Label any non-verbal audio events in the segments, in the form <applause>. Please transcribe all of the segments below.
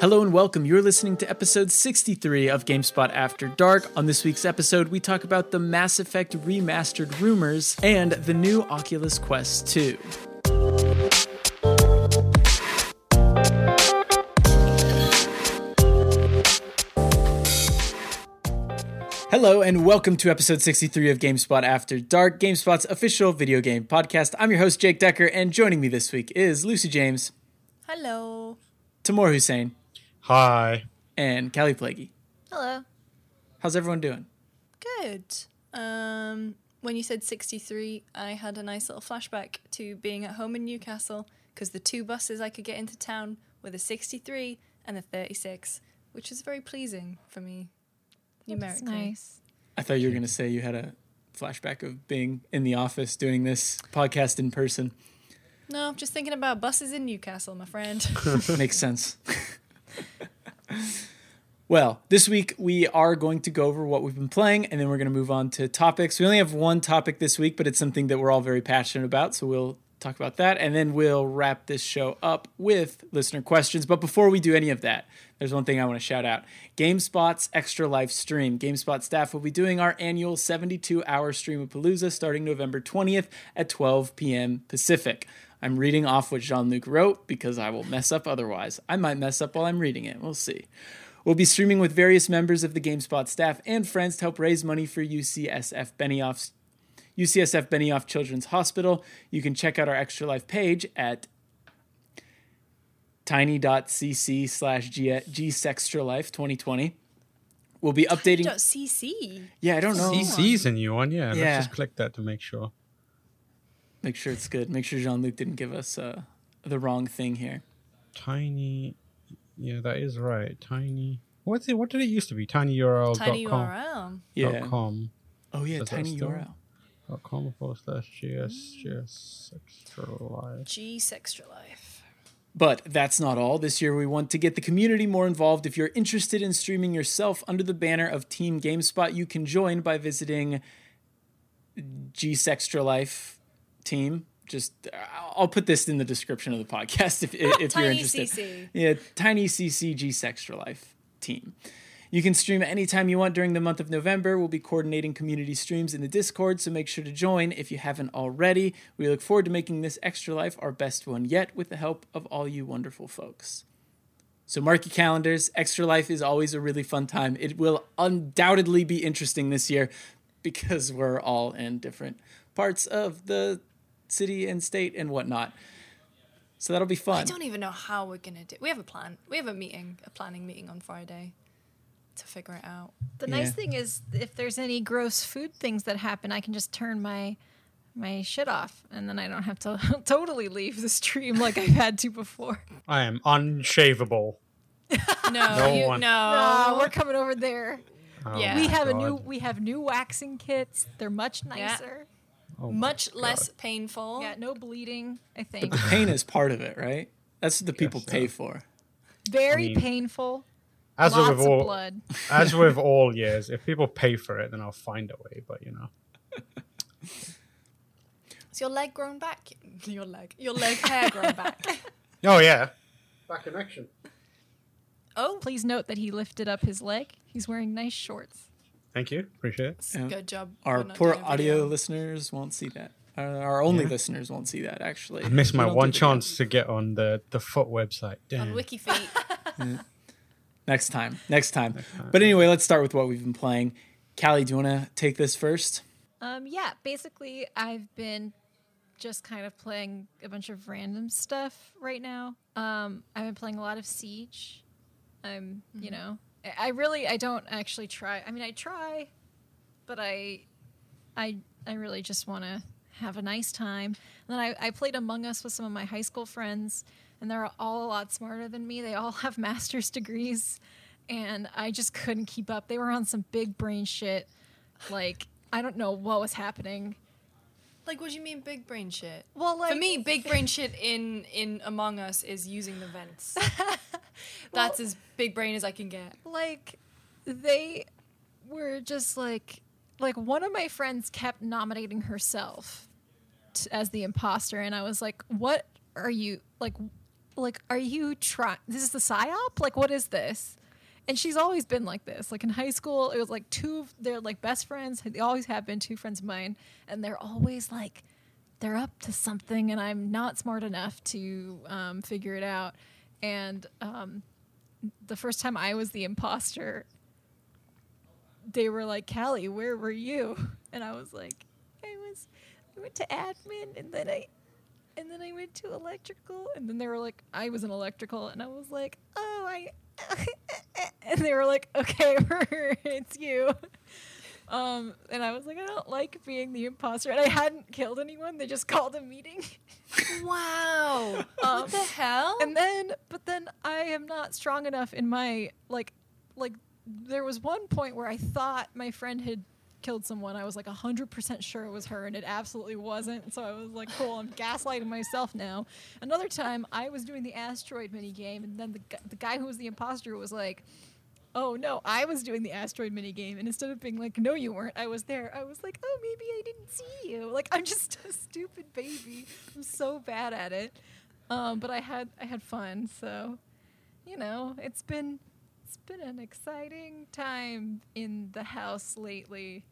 Hello and welcome. You're listening to episode 63 of GameSpot After Dark. On this week's episode, we talk about the Mass Effect remastered rumors and the new Oculus Quest 2. Hello and welcome to episode 63 of GameSpot After Dark, GameSpot's official video game podcast. I'm your host, Jake Dekker, and joining me this week is Lucy James, Hello. Tamoor Hussain, Hi. and Kallie Plagge. Hello. How's everyone doing? Good. Um, when you said 63, I had a nice little flashback to being at home in Newcastle because the two buses I could get into town were the 63 and the 36, which is very pleasing for me That's numerically. nice. I thought you were going to say you had a flashback of being in the office doing this podcast in person. No, just thinking about buses in Newcastle, my friend. <laughs> Makes sense. <laughs> <laughs> well, this week we are going to go over what we've been playing and then we're going to move on to topics. We only have one topic this week, but it's something that we're all very passionate about. So we'll talk about that and then we'll wrap this show up with listener questions. But before we do any of that, there's one thing I want to shout out GameSpot's Extra Life stream. GameSpot staff will be doing our annual 72 hour stream of Palooza starting November 20th at 12 p.m. Pacific. I'm reading off what Jean Luc wrote because I will mess up otherwise. I might mess up while I'm reading it. We'll see. We'll be streaming with various members of the GameSpot staff and friends to help raise money for UCSF Benioff's UCSF Benioff Children's Hospital. You can check out our Extra Life page at tiny.cc slash gsextralife 2020. We'll be updating. .cc. Yeah, I don't know. CC's a new one, yeah. Yeah. Let's just click that to make sure. Make sure it's good. Make sure Jean Luc didn't give us uh, the wrong thing here. Tiny. Yeah, that is right. Tiny. What's it? What did it used to be? TinyURL. Tiny dot com, URL. Yeah. Com. Oh, yeah, Is that tiny still- URL. Dot com forward slash gs gs extra life. G Sextra Life. But that's not all. This year, we want to get the community more involved. If you're interested in streaming yourself under the banner of Team GameSpot, you can join by visiting G Sextra Life Team. Just, I'll put this in the description of the podcast <laughs> if, if you're interested. CC. Yeah, Tiny CC G Sextra Life Team. You can stream anytime you want during the month of November. We'll be coordinating community streams in the Discord, so make sure to join if you haven't already. We look forward to making this extra life our best one yet with the help of all you wonderful folks. So mark your calendars. Extra Life is always a really fun time. It will undoubtedly be interesting this year because we're all in different parts of the city and state and whatnot. So that'll be fun. I don't even know how we're going to do We have a plan. We have a meeting, a planning meeting on Friday to figure it out. The Yeah. nice thing is, if there's any gross food things that happen, I can just turn my my shit off, and then I don't have to <laughs> totally leave the stream like I've had to before. <laughs> I am unshavable. <laughs> No, No you, one. no. Ah, we're coming over there. Oh Yeah. we have a new we have new waxing kits. They're much nicer. Oh Much less painful. Yeah, no bleeding. I But think the pain is part of it, right? That's what the people Yes, pay yeah. for. very I mean, painful. As Lots with of all, blood. <laughs> as with <laughs> all years, if people pay for it, then I'll find a way. But you know, <laughs> Is your leg grown back? Your leg. Your leg hair grown back. oh yeah, back in action. Oh, Please note that he lifted up his leg. He's wearing nice shorts. Thank you, appreciate it. Yeah. good job. Our poor audio video. listeners won't see that. Our, our only Yeah. listeners won't see that, actually. I missed my one chance to get on the the foot website. on Damn. WikiFeet. <laughs> Next time. Next time. But anyway, let's start with what we've been playing. Kallie, do you want to take this first? Um, yeah, basically, I've been just kind of playing a bunch of random stuff right now. Um, I've been playing a lot of Siege. I'm, you know, I- really, I don't actually try. I mean, I try, but I, I, I really just want to have a nice time. And then I, I played Among Us with some of my high school friends, and they're all a lot smarter than me. They all <laughs> have master's degrees, and I just couldn't keep up. They were on some big brain shit. Like, I don't know what was happening. like, what do you mean, big brain shit? Well, like For me, big brain shit in in Among Us is using the vents. <laughs> That's as big brain as I can get. like they were just like like one of my friends kept nominating herself t- as the imposter and i was like what are you like like, are you trying? This is the psyop? Like, what is this? And she's always been like this. Like in high school, it was like two. of They're like best friends. They always have been two friends of mine, and they're always like, they're up to something, and I'm not smart enough to um, figure it out. And um, the first time I was the imposter, they were like, Kallie, where were you? <laughs> And I was like, I was, I went to admin, and then I, and then I went to electrical, and then they were like, I was in electrical, and I was like, oh, I, <laughs> and they were like, okay, <laughs> it's you. Um, and I was like, I don't like being the imposter, and I hadn't killed anyone. They just <laughs> called a meeting. Wow. <laughs> what the hell? And then, but then I am not strong enough in my like, like there was one point where I thought my friend had killed someone. I was like hundred percent sure it was her, and it absolutely wasn't. So I was like, cool, I'm gaslighting myself now. Another time, I was doing the asteroid mini game, and then the gu- the guy who was the imposter was like. Oh no, I was doing the asteroid mini game, and instead of being like, "No, you weren't," I was there. I was like, "Oh, maybe I didn't see you." <laughs> Like I'm just a stupid baby. I'm so bad at it. Um, but I had I had fun, so you know, it's been it's been an exciting time in the house lately.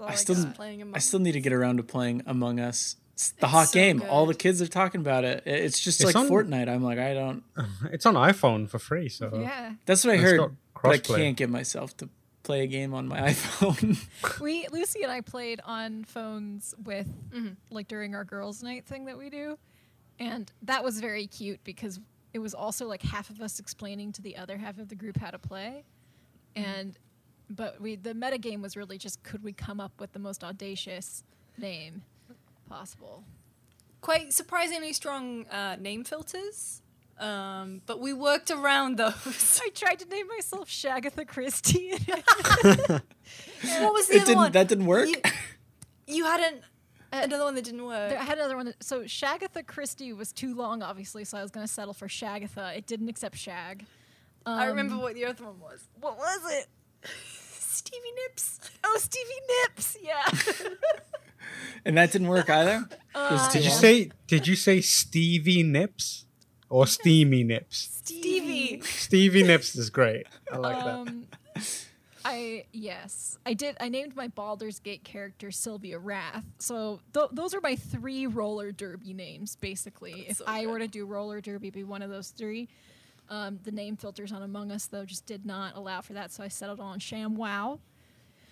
All I I still playing Among I still need to get around to playing Among Us. It's the It's hot so game. All the kids are talking about it. It- It's just It's like on- Fortnite. I'm like, I don't. <laughs> It's on iPhone for free, so Yeah, That's what I It's heard, got but I can't get myself to play a game on my <laughs> iPhone. we Lucy and I played on phones with Mm-hmm. like during our girls' night thing that we do, and that was very cute because it was also like half of us explaining to the other half of the group how to play, Mm-hmm. and but we the meta game was really just could we come up with the most audacious name possible. quite surprisingly strong uh, name filters, um, but we worked around those. I tried to name myself Shagatha Christie. <laughs> what was the it other didn't. one? That didn't work. You, you had an, another one that didn't work. There- I had another one. That, so Shagatha Christie was too long, obviously, so I was going to settle for Shagatha. It didn't accept Shag. I remember Um, what the other one was. What was it? Stevie Nips. Oh, Stevie Nips. Yeah. <laughs> and that didn't work either. Uh, too Did you say did you say Stevie Nips or Steamy Nips? Stevie. Stevie Nips is great. I like that. um, I yes, I did. I named my Baldur's Gate character Sylvia Wrath. So th- those are my three roller derby names, basically. if so I were to do roller derby, be one of those three. Um, the name filters on Among Us though just did not allow for that, so I settled on Sham Wow.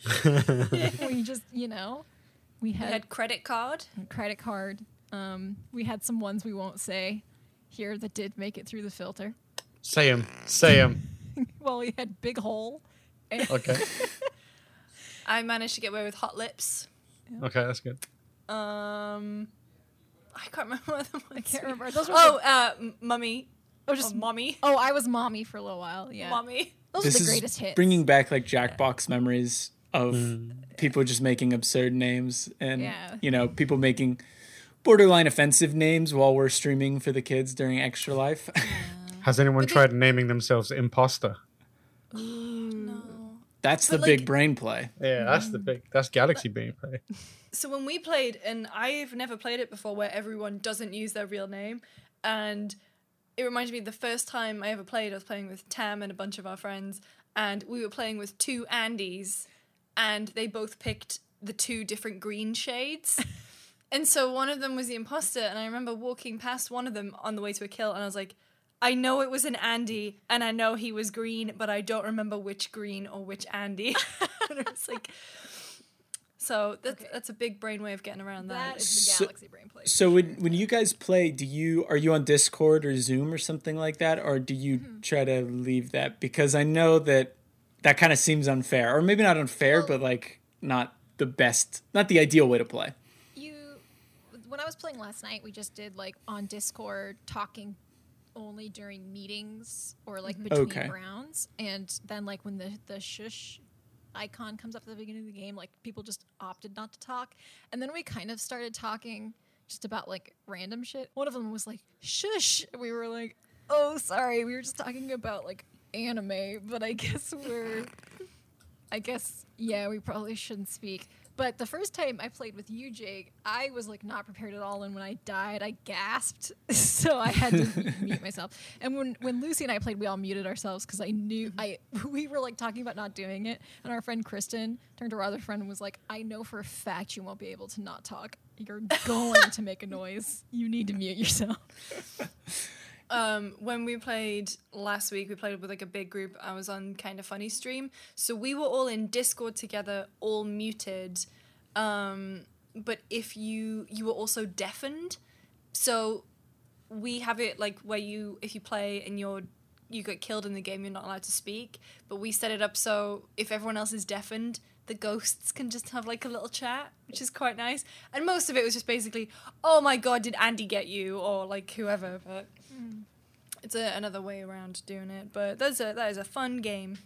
<laughs> we just, you know, we I had, had credit card. credit card. Um, we had some ones we won't say here that did make it through the filter. Say him. Say him. <laughs> well, he had Big Hole. and- <laughs> Okay. <laughs> I managed to get away with hot lips. Okay, that's good. Um, I can't remember what the I can't remember. Those were Oh, the- uh, mummy. oh, Or just mommy. Oh, I was mommy for a little while. Yeah, Mommy. those this are the is greatest hits. bringing back like Jackbox memories of people just making absurd names and Yeah. you know people making borderline offensive names while we're streaming for the kids during Extra Life. <laughs> Has anyone tried naming themselves imposter? Mm, no. That's the But, big brain play. Yeah, that's the big. That's Galaxy Brain play. <laughs> So when we played, and I've never played it before, where everyone doesn't use their real name, and it reminded me the first time I ever played. I was playing with Tam and a bunch of our friends, and we were playing with two Andys, and they both picked the two different green shades. <laughs> and so one of them was the imposter, and I remember walking past one of them on the way to a kill, and I was like. I know it was an Andy, and I know he was green, but I don't remember which green or which Andy. <laughs> and it's like, so that's Okay. that's a big brain way of getting around that. that is the So- Galaxy Brain Play. So when when you guys play, do you are you on Discord or Zoom or something like that, or do you Mm-hmm. try to leave that? Because I know that that kind of seems unfair, or maybe not unfair, but like not the best, not the ideal way to play. You, when I was playing last night, we just did like on Discord talking only during meetings or like mm-hmm. between Okay. rounds, and then like when the the shush icon comes up at the beginning of the game, like people just opted not to talk, and then we kind of started talking just about like random shit. One of them was like shush. We were like, oh sorry, we were just talking about like anime, but I guess we're I guess yeah, we probably shouldn't speak. But the first time I played with you, Jake, I was like not prepared at all, and when I died, I gasped, <laughs> so I had to <laughs> mute myself. And when when Lucy and I played, we all muted ourselves because I knew I <laughs> we were like talking about not doing it, and our friend Kristen turned to our other friend and was like, "I know for a fact you won't be able to not talk. You're going to make a noise. You need to mute yourself." Um, when we played last week, we played with like a big group. I was on kind of funny stream, so we were all in Discord together, all muted. Um, but if you you were also deafened, so we have it like where you if you play and you're you get killed in the game, you're not allowed to speak. But we set it up so if everyone else is deafened, the ghosts can just have like a little chat, which is quite nice. And most of it was just basically, "Oh my god, did Andy get you?" or like whoever. But Mm. it's a, another way around doing it. But that's a that is a fun game.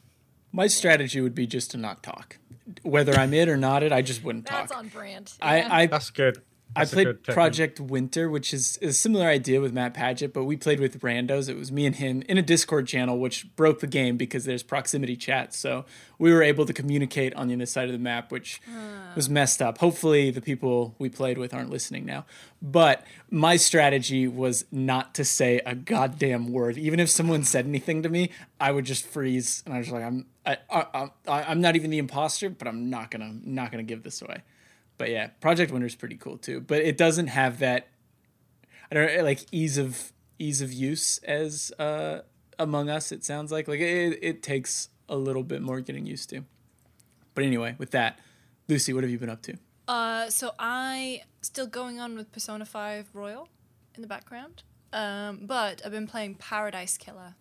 My strategy would be just to not talk. Whether I'm it or not it, I just wouldn't talk. That's on brand. I, I That's good. I That's a played. Project Winter, which is a similar idea with Matt Paget, but we played with randos. It was me and him in a Discord channel, which broke the game because there's proximity chat. So we were able to communicate on the other side of the map, which ah. was messed up. Hopefully, the people we played with aren't listening now. But my strategy was not to say a goddamn word. Even if someone said anything to me, I would just freeze, and I was like, "I'm, I, I, I, I'm not even the imposter, but I'm not gonna, not gonna give this away." But yeah, Project Winter's pretty cool too. But it doesn't have that I don't know, like ease of ease of use as uh Among Us, it sounds like. Like it it takes a little bit more getting used to. But anyway, with that, Lucy, what have you been up to? Uh, so I still going on with Persona Five Royal in the background. Um, but I've been playing Paradise Killer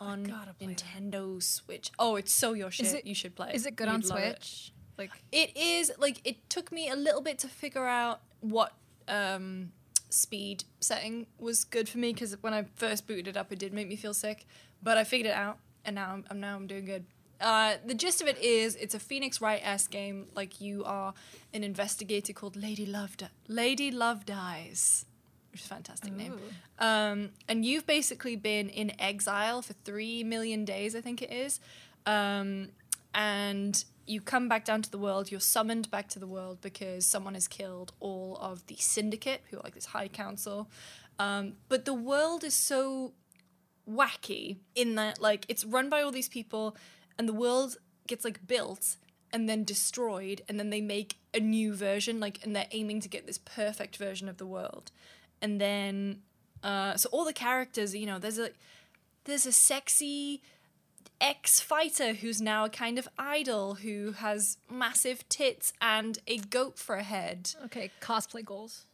on gotta that. Nintendo Switch. Oh, it's so your shit. It- you should play. Is it good You'd on Switch? it. Like It is like it took me a little bit to figure out what um, speed setting was good for me because when I first booted it up, it did make me feel sick. But I figured it out, and now I'm, I'm now I'm doing good. Uh, the gist of it is, it's a Phoenix Wright s game. Like you are an investigator called Lady Love. Di- Lady Love dies, which is a fantastic name. Um, and you've basically been in exile for three million days, I think it is. Um, and you come back down to the world, you're summoned back to the world because someone has killed all of the syndicate, who are like this high council. Um, but the world is so wacky in that, like, it's run by all these people, and the world gets like built and then destroyed, and then they make a new version, like, and they're aiming to get this perfect version of the world. And then, uh, so all the characters, you know, there's a there's a sexy ex fighter who's now a kind of idol who has massive tits and a goat for a head. okay, cosplay goals.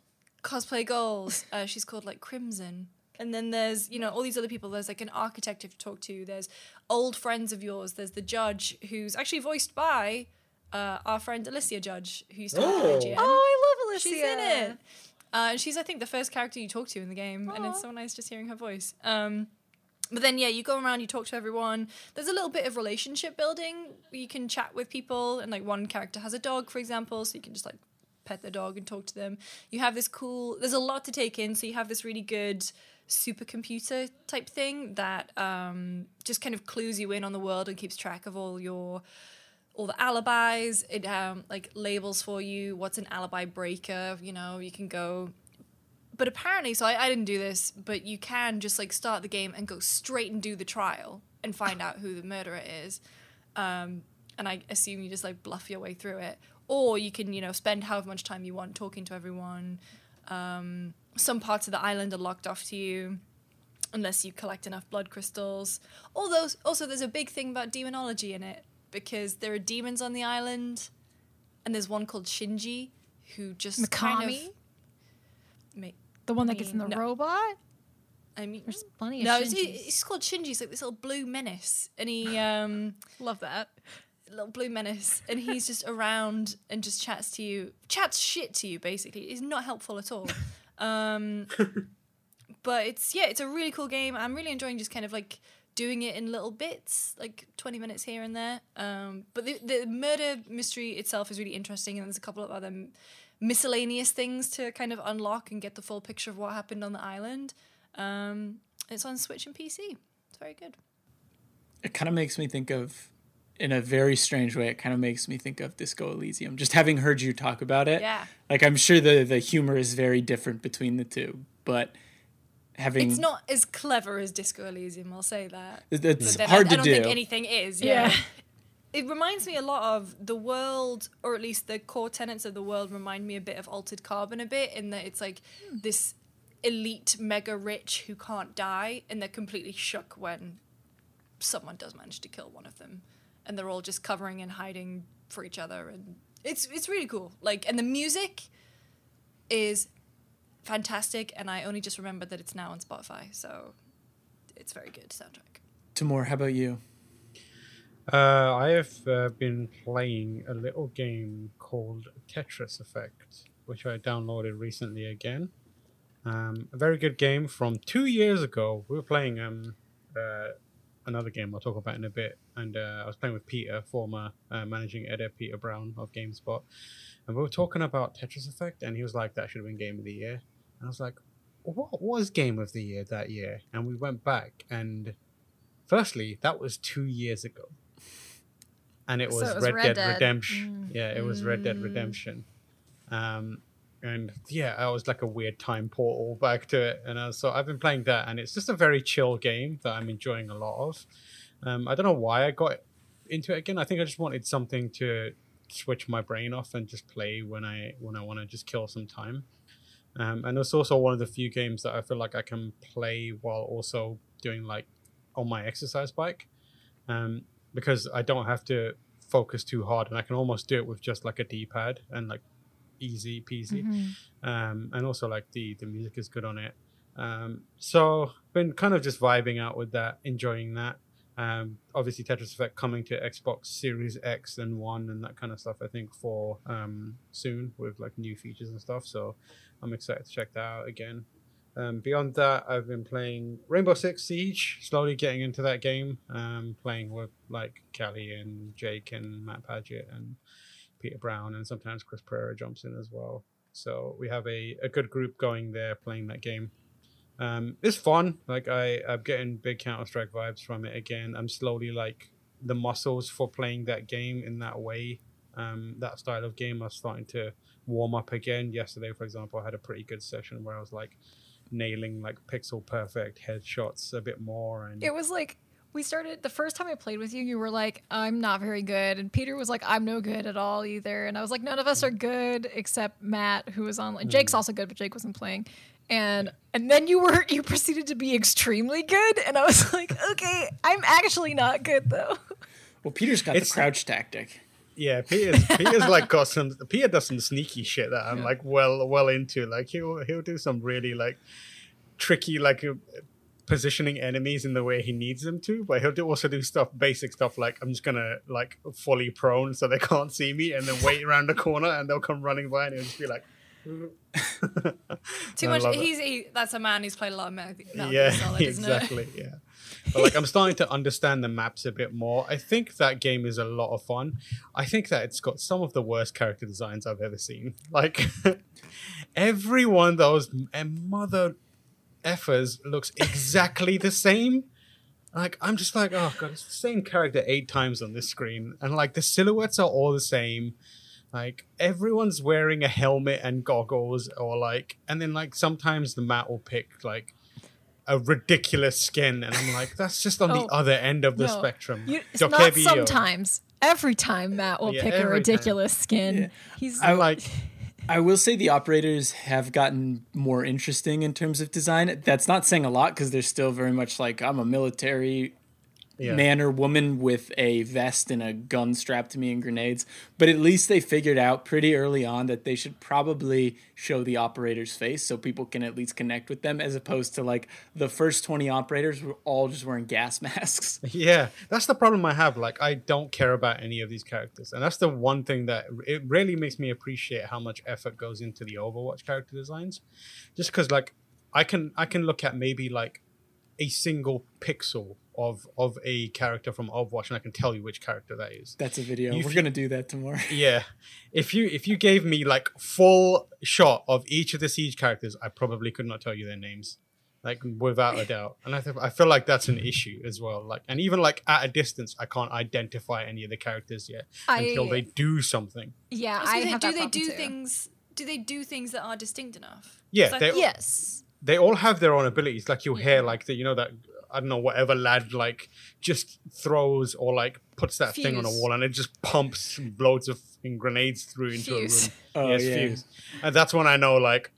Cosplay goals. Uh, she's called like Crimson. And then there's, you know, all these other people. There's like an architect you have to talk to. There's old friends of yours. There's the judge who's actually voiced by uh, our friend Alicia Judge, who used to work Oh. at IGN. Oh, I love Alicia. She's in it. Uh, and she's, I think, the first character you talk to in the game, and it's so nice just hearing her voice. Um, but then, yeah, you go around, you talk to everyone. There's a little bit of relationship building. You can chat with people, and like one character has a dog, for example, so you can just like pet the dog and talk to them. You have this cool. There's a lot to take in, so you have this really good supercomputer type thing that um, just kind of clues you in on the world and keeps track of all your all the alibis. It um, like labels for you what's an alibi breaker. You know, you can go. But apparently, so I, I didn't do this, but you can just like start the game and go straight and do the trial and find out who the murderer is. Um, and I assume you just like bluff your way through it, or you can you know spend however much time you want talking to everyone. Um, some parts of the island are locked off to you unless you collect enough blood crystals. Although also there's a big thing about demonology in it because there are demons on the island, and there's one called Shinji who just kind of. Ma- The one that gets in the No. robot? I mean, There's plenty of no, it's, Shinjis. it's called Shinji. He's like this little blue menace, and he um Love that. little blue menace, and he's just around and just chats to you, chats shit to you. Basically, he's not helpful at all. Um, <laughs> but it's yeah, it's a really cool game. I'm really enjoying just kind of like doing it in little bits, like 20 minutes here and there. Um, but the, the murder mystery itself is really interesting, and there's a couple of other m- miscellaneous things to kind of unlock and get the full picture of what happened on the island. Um, it's on Switch and PC. It's very good. It kind of makes me think of in a very strange way, it kind of makes me think of Disco Elysium. Just having heard you talk about it, Yeah. like I'm sure the the humor is very different between the two, but having It's not as clever as Disco Elysium, I'll say that. it's hard I, to I don't do. think anything is. Yeah. Yeah. It reminds me a lot of the world, or at least the core tenets of the world remind me a bit of Altered Carbon a bit, in that it's like hmm. this elite mega rich who can't die, and they're completely shook when someone does manage to kill one of them, and they're all just covering and hiding for each other, and it's it's really cool. Like, and the music is fantastic, and I only just remembered that it's now on Spotify, so it's very good soundtrack. Tamoor, how about you? Uh, I have uh, been playing a little game called Tetris Effect, which I downloaded recently again. Um, a very good game from two years ago. We were playing um, uh, another game I'll talk about in a bit, and uh, I was playing with Peter, former uh, managing editor Peter Brown of GameSpot, and we were talking about Tetris Effect, and he was like, "That should have been Game of the Year," and I was like, "What was Game of the Year that year?" And we went back, and firstly, that was two years ago and it So was, it was Red, Red Dead, Dead. Redemption. Mm. Yeah, it was Red Dead Mm. Redemption. Um, and yeah, I was like a weird time portal back to it, and uh, so I've been playing that, and it's just a very chill game that I'm enjoying a lot of. Um, I don't know why I got into it again. I think I just wanted something to switch my brain off and just play when I when I want to just kill some time. Um, and it's also one of the few games that I feel like I can play while also doing like on my exercise bike, um, because I don't have to focus too hard, and I can almost do it with just like a D-pad and like easy peasy. Um, and also like the the music is good on it. Um, so been kind of just vibing out with that, enjoying that. Um, obviously Tetris Effect coming to Xbox Series X and One and that kind of stuff. I think for um, soon with like new features and stuff. So I'm excited to check that out again. Um, beyond that, I've been playing Rainbow Six Siege, slowly getting into that game. Um, playing with like Kelly and Jake and Matt Paget and Peter Brown, and sometimes Chris Pereira jumps in as well. So we have a, a good group going there playing that game. Um, it's fun. Like I, I'm getting big Counter Strike vibes from it again. I'm slowly like the muscles for playing that game in that way, um, that style of game are starting to warm up again. Yesterday, for example, I had a pretty good session where I was like nailing like pixel perfect headshots a bit more and It was like we started the first time I played with you, you were like, I'm not very good. And Peter was like, I'm no good at all either. And I was like, none of us are good except Matt, who was online. Jake's mm. also good, but Jake wasn't playing. And and then you were you proceeded to be extremely good. And I was <laughs> like, okay, I'm actually not good though. Well, Peter's got It's- the crouch tactic. Yeah, Peter's Peter's like got some Peter does some sneaky shit that I'm like well well into. Like he'll he'll do some really like tricky like uh, positioning enemies in the way he needs them to, but he'll do also do stuff basic stuff like I'm just gonna like fully prone so they <laughs> can't see me and then wait around the corner and they'll come running by and he'll just be like <laughs> Too much. He's he, that's a man who's played a lot of Metal Metal yeah, Gear Solid, <laughs> isn't it? exactly. Yeah, but like I'm starting to understand the maps a bit more. I think that game is a lot of fun. I think that it's got some of the worst character designs I've ever seen. <laughs> Like every one of those mother effers looks exactly the same. Like I'm just like, oh god, it's the same character eight times on this screen, and like the silhouettes are all the same. Like everyone's wearing a helmet and goggles, or like, and then like sometimes the mat will pick like a ridiculous skin, and I'm like, that's just on Oh, the other end of the no. spectrum. You, it's not Dokkaebi, or- sometimes. Every time Matt will Yeah, pick a every time. ridiculous skin. Yeah. He's I like, I will say the operators have gotten more interesting in terms of design. That's not saying a lot because they're still very much like I'm a military yeah. man or woman with a vest and a gun strapped to me and grenades. But at least they figured out pretty early on that they should probably show the operator's face so people can at least connect with them, as opposed to like the first 20 operators were all just wearing gas <laughs> masks. Yeah, that's the problem I have. Like, I don't care about any of these characters, and that's the one thing that it really makes me appreciate how much effort goes into the Overwatch character designs. Just because, like, I can I can look at maybe like a single pixel of of a character from Overwatch, and I can tell you which character that is. That's a video. You We're f- going to do that tomorrow. <laughs> Yeah, if you if you gave me like full shot of each of the siege characters, I probably could not tell you their names. like without a <laughs> doubt. And I think I feel like that's an issue as well. Like, and even like at a distance, I can't identify any of the characters yet until they do something. Yeah, I I, have do that they do too. things? Do they do things that are distinct enough? Yeah, 'Cause I they- Yes. They all have their own abilities. Like you'll hear mm-hmm. like the you know that I don't know whatever lad like just throws or like puts that thing on a wall and it just pumps loads of fucking grenades through into Fuse. a room. Oh, yes, yeah. fuse. And that's when I know like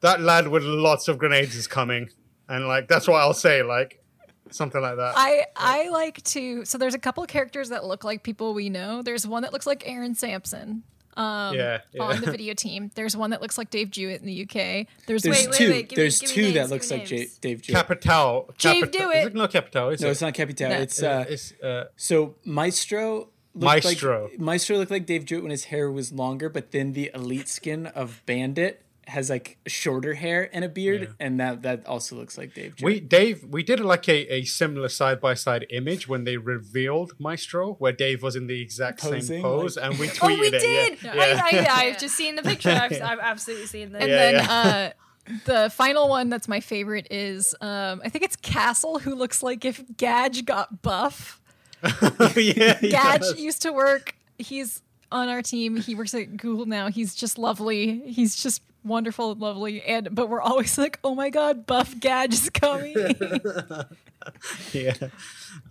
that lad with lots of grenades is coming. And like that's what I'll say, like something like that. I I like to. So there's a couple of characters that look like people we know. There's one that looks like Aaron Sampson. Um, Yeah, yeah. on the video team. There's one that looks like Dave Jewett in the UK. There's There's Wait, wait, two. wait, give me- There's give me two names, that looks like J- Dave J. Capital. Dave Capital- Dewitt. Is it not Capital? Is No, it? it's not Capital. No. It's uh, it's uh, so Maestro. Maestro. Like, Maestro looked like Dave Jewett when his hair was longer, but then the elite skin of Bandit has like shorter hair and a beard, Yeah. and that that also looks like Dave Jewett. We Dave, we did like a, a similar side by side image when they revealed Maestro, where Dave was in the exact Posing, same pose, like- and we tweeted Oh, we it. did. Yeah. I, Yeah. I, I've <laughs> just seen the picture. I've, I've absolutely seen that. and Yeah, then uh, the final one that's my favorite is um, I think it's Castle, who looks like if Gadge got buff. <laughs> yeah, <laughs> Gadge does. used to work. He's on our team. He works at Google now. He's just lovely. He's just wonderful and lovely. And but we're always like, oh my god, buff Gadge is coming. <laughs> yeah.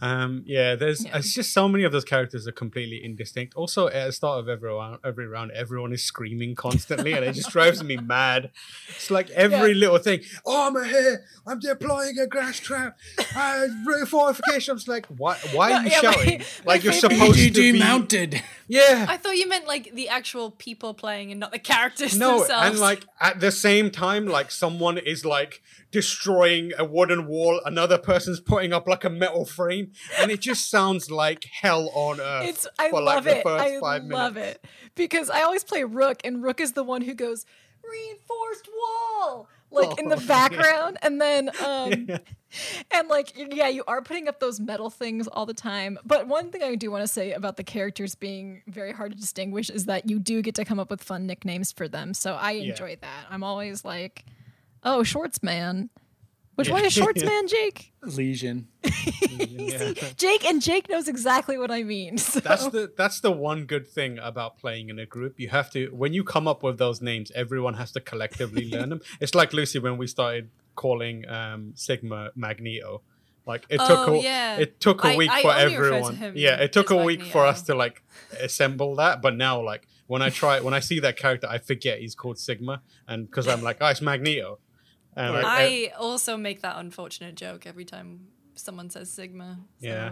Um, yeah, there's Yeah. it's just so many of those characters are completely indistinct. Also, at the start of every round, every round, everyone is screaming constantly, and it just drives me mad. It's like every Yeah. little thing. Oh, I'm here. I'm deploying a grass trap. Uh, fortification. I'm just like, why? Why are you Yeah, shouting? <laughs> my like you're favorite- supposed to EGG be mounted. Yeah. I thought you meant like the actual people playing and not the characters No, themselves. and like at the same time, like someone is like destroying a wooden wall, another person's putting up like a metal frame, and it just sounds like hell on earth. It's I for, love like, the it. first I five love minutes. it because I always play Rook, and Rook is the one who goes reinforced wall like <laughs> in the Oh, yeah. background, and then <laughs> um, <laughs> and like yeah, you are putting up those metal things all the time. But one thing I do want to say about the characters being very hard to distinguish is that you do get to come up with fun nicknames for them. So I Yeah. enjoy that. I'm always like, oh, Shorts Man. Which Yeah. one is Shorts <laughs> Man, Jake? Legion. <laughs> Yeah. Jake and Jake knows exactly what I mean. So. That's the that's the one good thing about playing in a group. You have to when you come up with those names, everyone has to collectively learn them. It's like Lucy when we started calling um, Sigma Magneto. Like it took Oh, a, yeah. it took a I- week I for only to everyone. Yeah, it took a week for us to like assemble that. But now, like when I try, when I see that character, I forget he's called Sigma, and because I'm like, oh, it's Magneto. And like, I also make that unfortunate joke every time someone says Sigma. So. Yeah.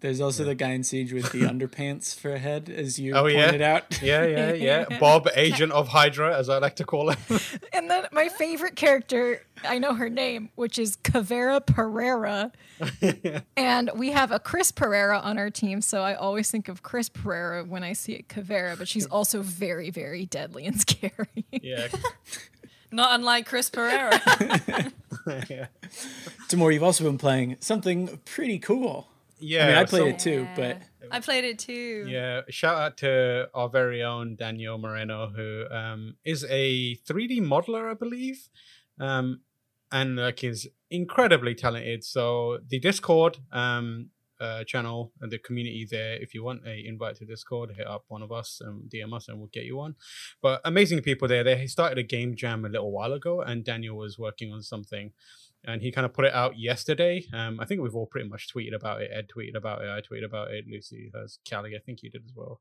There's also the guy in Siege with the <laughs> underpants for a head, as you Oh, yeah? pointed out. yeah, yeah, yeah. <laughs> Bob, agent of Hydra, as I like to call him. <laughs> And then my favorite character, I know her name, which is Caveira Pereira. and we have a Chris Pereira on our team, so I always think of Chris Pereira when I see a Caveira, but she's also very, very deadly and scary. yeah, Not unlike Chris Pereira. yeah. Tamoor, you've also been playing something pretty cool. Yeah, I mean, I so- played it too, but I played it too. Yeah, shout out to our very own Daniel Moreno, who um, is a 3D modeler, I believe, um, and like is incredibly talented. So the Discord um, uh, channel and the community there, if you want a invite to Discord, hit up one of us, and DM us, and we'll get you on. But amazing people there. They started a game jam a little while ago, and Daniel was working on something. And he kind of put it out yesterday. Um, I think we've all pretty much tweeted about it. Ed tweeted about it. I tweeted about it. Lucy has. Kallie, I think you did as well.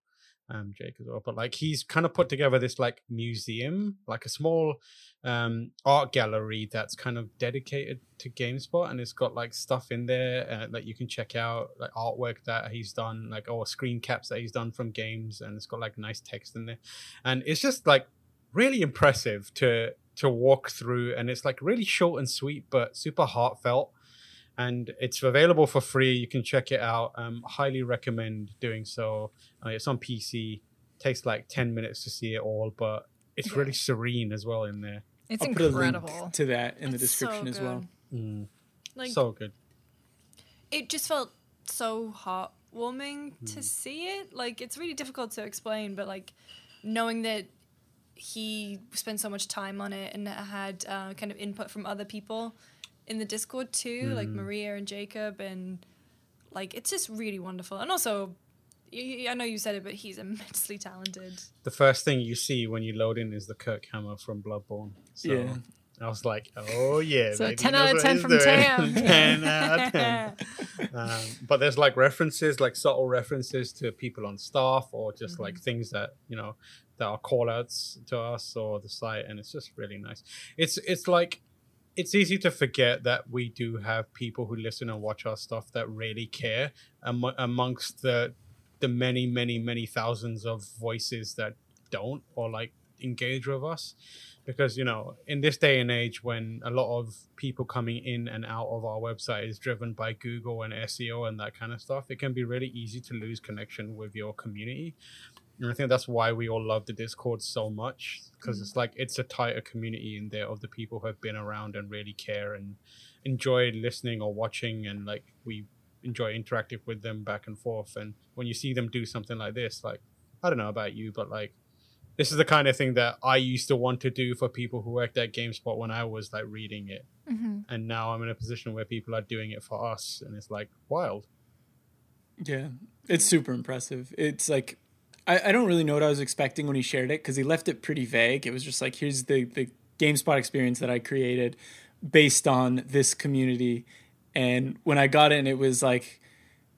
Um, Jake as well. But like he's kind of put together this like museum, like a small um art gallery that's kind of dedicated to GameSpot, and it's got like stuff in there uh, that you can check out, like artwork that he's done, like or screen caps that he's done from games, and it's got like nice text in there, and it's just like really impressive to to walk through and it's like really short and sweet but super heartfelt and it's available for free you can check it out um highly recommend doing so uh, it's on pc takes like 10 minutes to see it all but it's really serene as well in there It's I'll put a incredible. link to that in the It's so description as well. good. Like so good it just felt so heartwarming Hmm. to see it. Like it's really difficult to explain, but like knowing that he spent so much time on it and had uh, kind of input from other people, in the Discord too, like Maria and Jacob, and like it's just really wonderful. And also, I know you said it, but he's <laughs> immensely talented. The first thing you see when you load in is the Kirk Hammer from Bloodborne. So Yeah. I was like, oh yeah. So 10 out of 10 from doing. Tam. <laughs> 10 out of 10. <laughs> um, but there's like references, like subtle references to people on staff or just like things that, you know, that are call outs to us or the site. And it's just really nice. It's, it's like, it's easy to forget that we do have people who listen and watch our stuff that really care am- amongst the the many many many thousands of voices that don't or like engage with us. Because you know in this day and age when a lot of people coming in and out of our website is driven by google and seo and that kind of stuff it can be really easy to lose connection with your community. And i think that's why we all love the discord so much because mm. it's like it's a tighter community in there of the people who have been around and really care and enjoy listening or watching and like we enjoy interacting with them back and forth. And when you see them do something like this like i don't know about you but like this is the kind of thing that i used to want to do for people who worked at gamespot when i was like reading it mm-hmm. and now i'm in a position where people are doing it for us and it's like wild Yeah, it's super impressive. It's like I, I don't really know what I was expecting when he shared it because he left it pretty vague. It was just like here's the the GameSpot experience that I created based on this community, and when I got in, it was like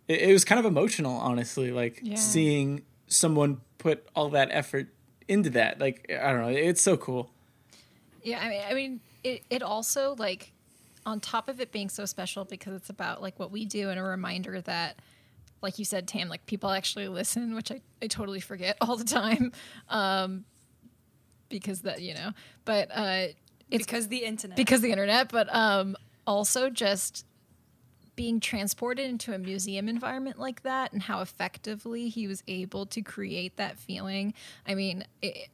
it, it was kind of emotional, honestly. Like Yeah. seeing someone put all that effort into that. Like I don't know, it's so cool. Yeah, I mean, I mean, it, it also like on top of it being so special because it's about like what we do and a reminder that, like you said, Tam, like people actually listen, which I, I totally forget all the time, um, because that you know, but uh, it's because the internet. because the internet, but um, also just being transported into a museum environment like that and how effectively he was able to create that feeling. I mean, it,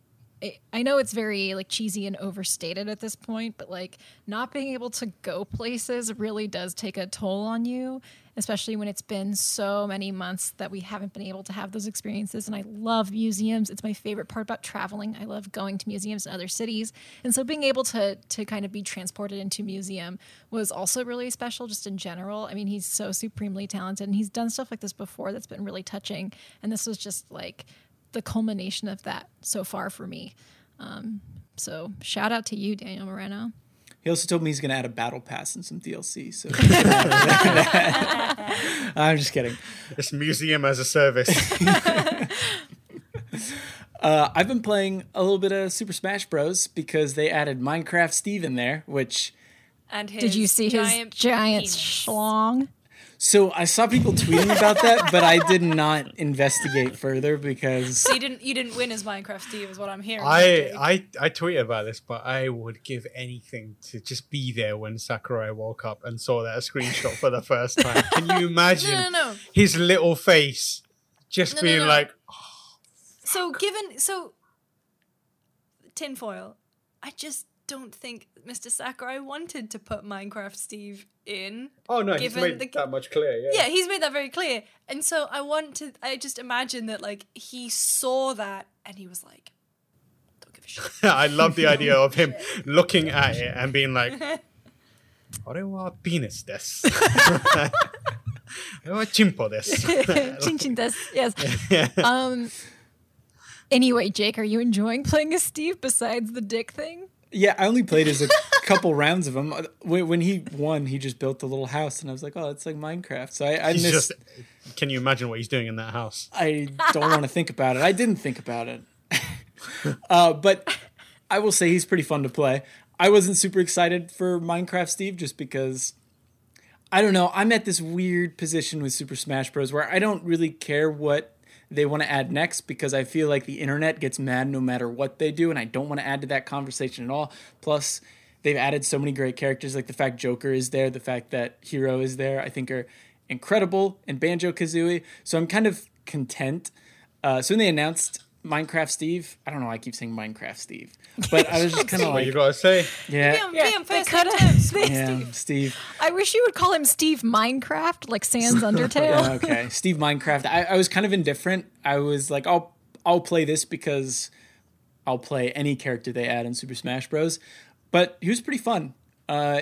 I know it's very like cheesy and overstated at this point, but like not being able to go places really does take a toll on you, especially when it's been so many months that we haven't been able to have those experiences. And I love museums; it's my favorite part about traveling. I love going to museums in other cities, and so being able to to kind of be transported into museum was also really special, just in general. I mean, he's so supremely talented, and he's done stuff like this before that's been really touching, and this was just like the culmination of that so far for me. Um, so shout out to you, Daniel Moreno. He also told me he's going to add a battle pass and some DLC. So <laughs> I'm just kidding. This museum as a service <laughs> Uh, I've been playing a little bit of Super Smash Bros. because they added Minecraft Steve in there, which and his Did you see giant his giant penis. schlong? So I saw people tweeting about that, but I did not investigate further because So you didn't you didn't win as Minecraft Steve, is what I'm hearing. I, I I tweeted about this, but I would give anything to just be there when Sakurai woke up and saw that screenshot for the first <laughs> time. Can you imagine no, no, no. his little face just No, no, being no. like, So oh, given so tinfoil, I just don't think Mr. Sakurai wanted to put Minecraft Steve in. "Oh no, he's made the- that much clear." Yeah. Yeah, he's made that very clear. And so I want to I just imagine that like he saw that and he was like, Don't give a shit. <laughs> I love the idea of him <laughs> looking at it and being like, "Ore wa penis desu." <laughs> Ore wa chimpo desu. Chin chin des. Yes. Um. Anyway, Jake, are you enjoying playing as Steve besides the dick thing? Yeah, I only played as a couple rounds of him. When, when he won, he just built a little house, and I was like, "Oh, it's like Minecraft." So I, I missed. just. Can you imagine what he's doing in that house? I don't want to think about it. I didn't think about it. <laughs> uh, but I will say he's pretty fun to play. I wasn't super excited for Minecraft Steve just because I don't know. I'm at this weird position with Super Smash Bros. where I don't really care what they want to add next because I feel like the internet gets mad no matter what they do, and I don't want to add to that conversation at all. Plus, they've added so many great characters, like the fact Joker is there, the fact that Hero is there, I think are incredible, and Banjo Kazooie. So I'm kind of content. Uh, so when they announced Minecraft Steve, I don't know, why I keep saying Minecraft Steve, but I was just <laughs> kind of like What you like, gotta say? yeah, PM, Yeah, PM, they first coulda- name terms. <laughs> they- yeah, Steve. I wish you would call him Steve Minecraft, like Sans <laughs> Undertale. Yeah, okay. Steve Minecraft. I, I was kind of indifferent. I was like, I'll I'll play this because I'll play any character they add in Super Smash Bros. But he was pretty fun. Uh,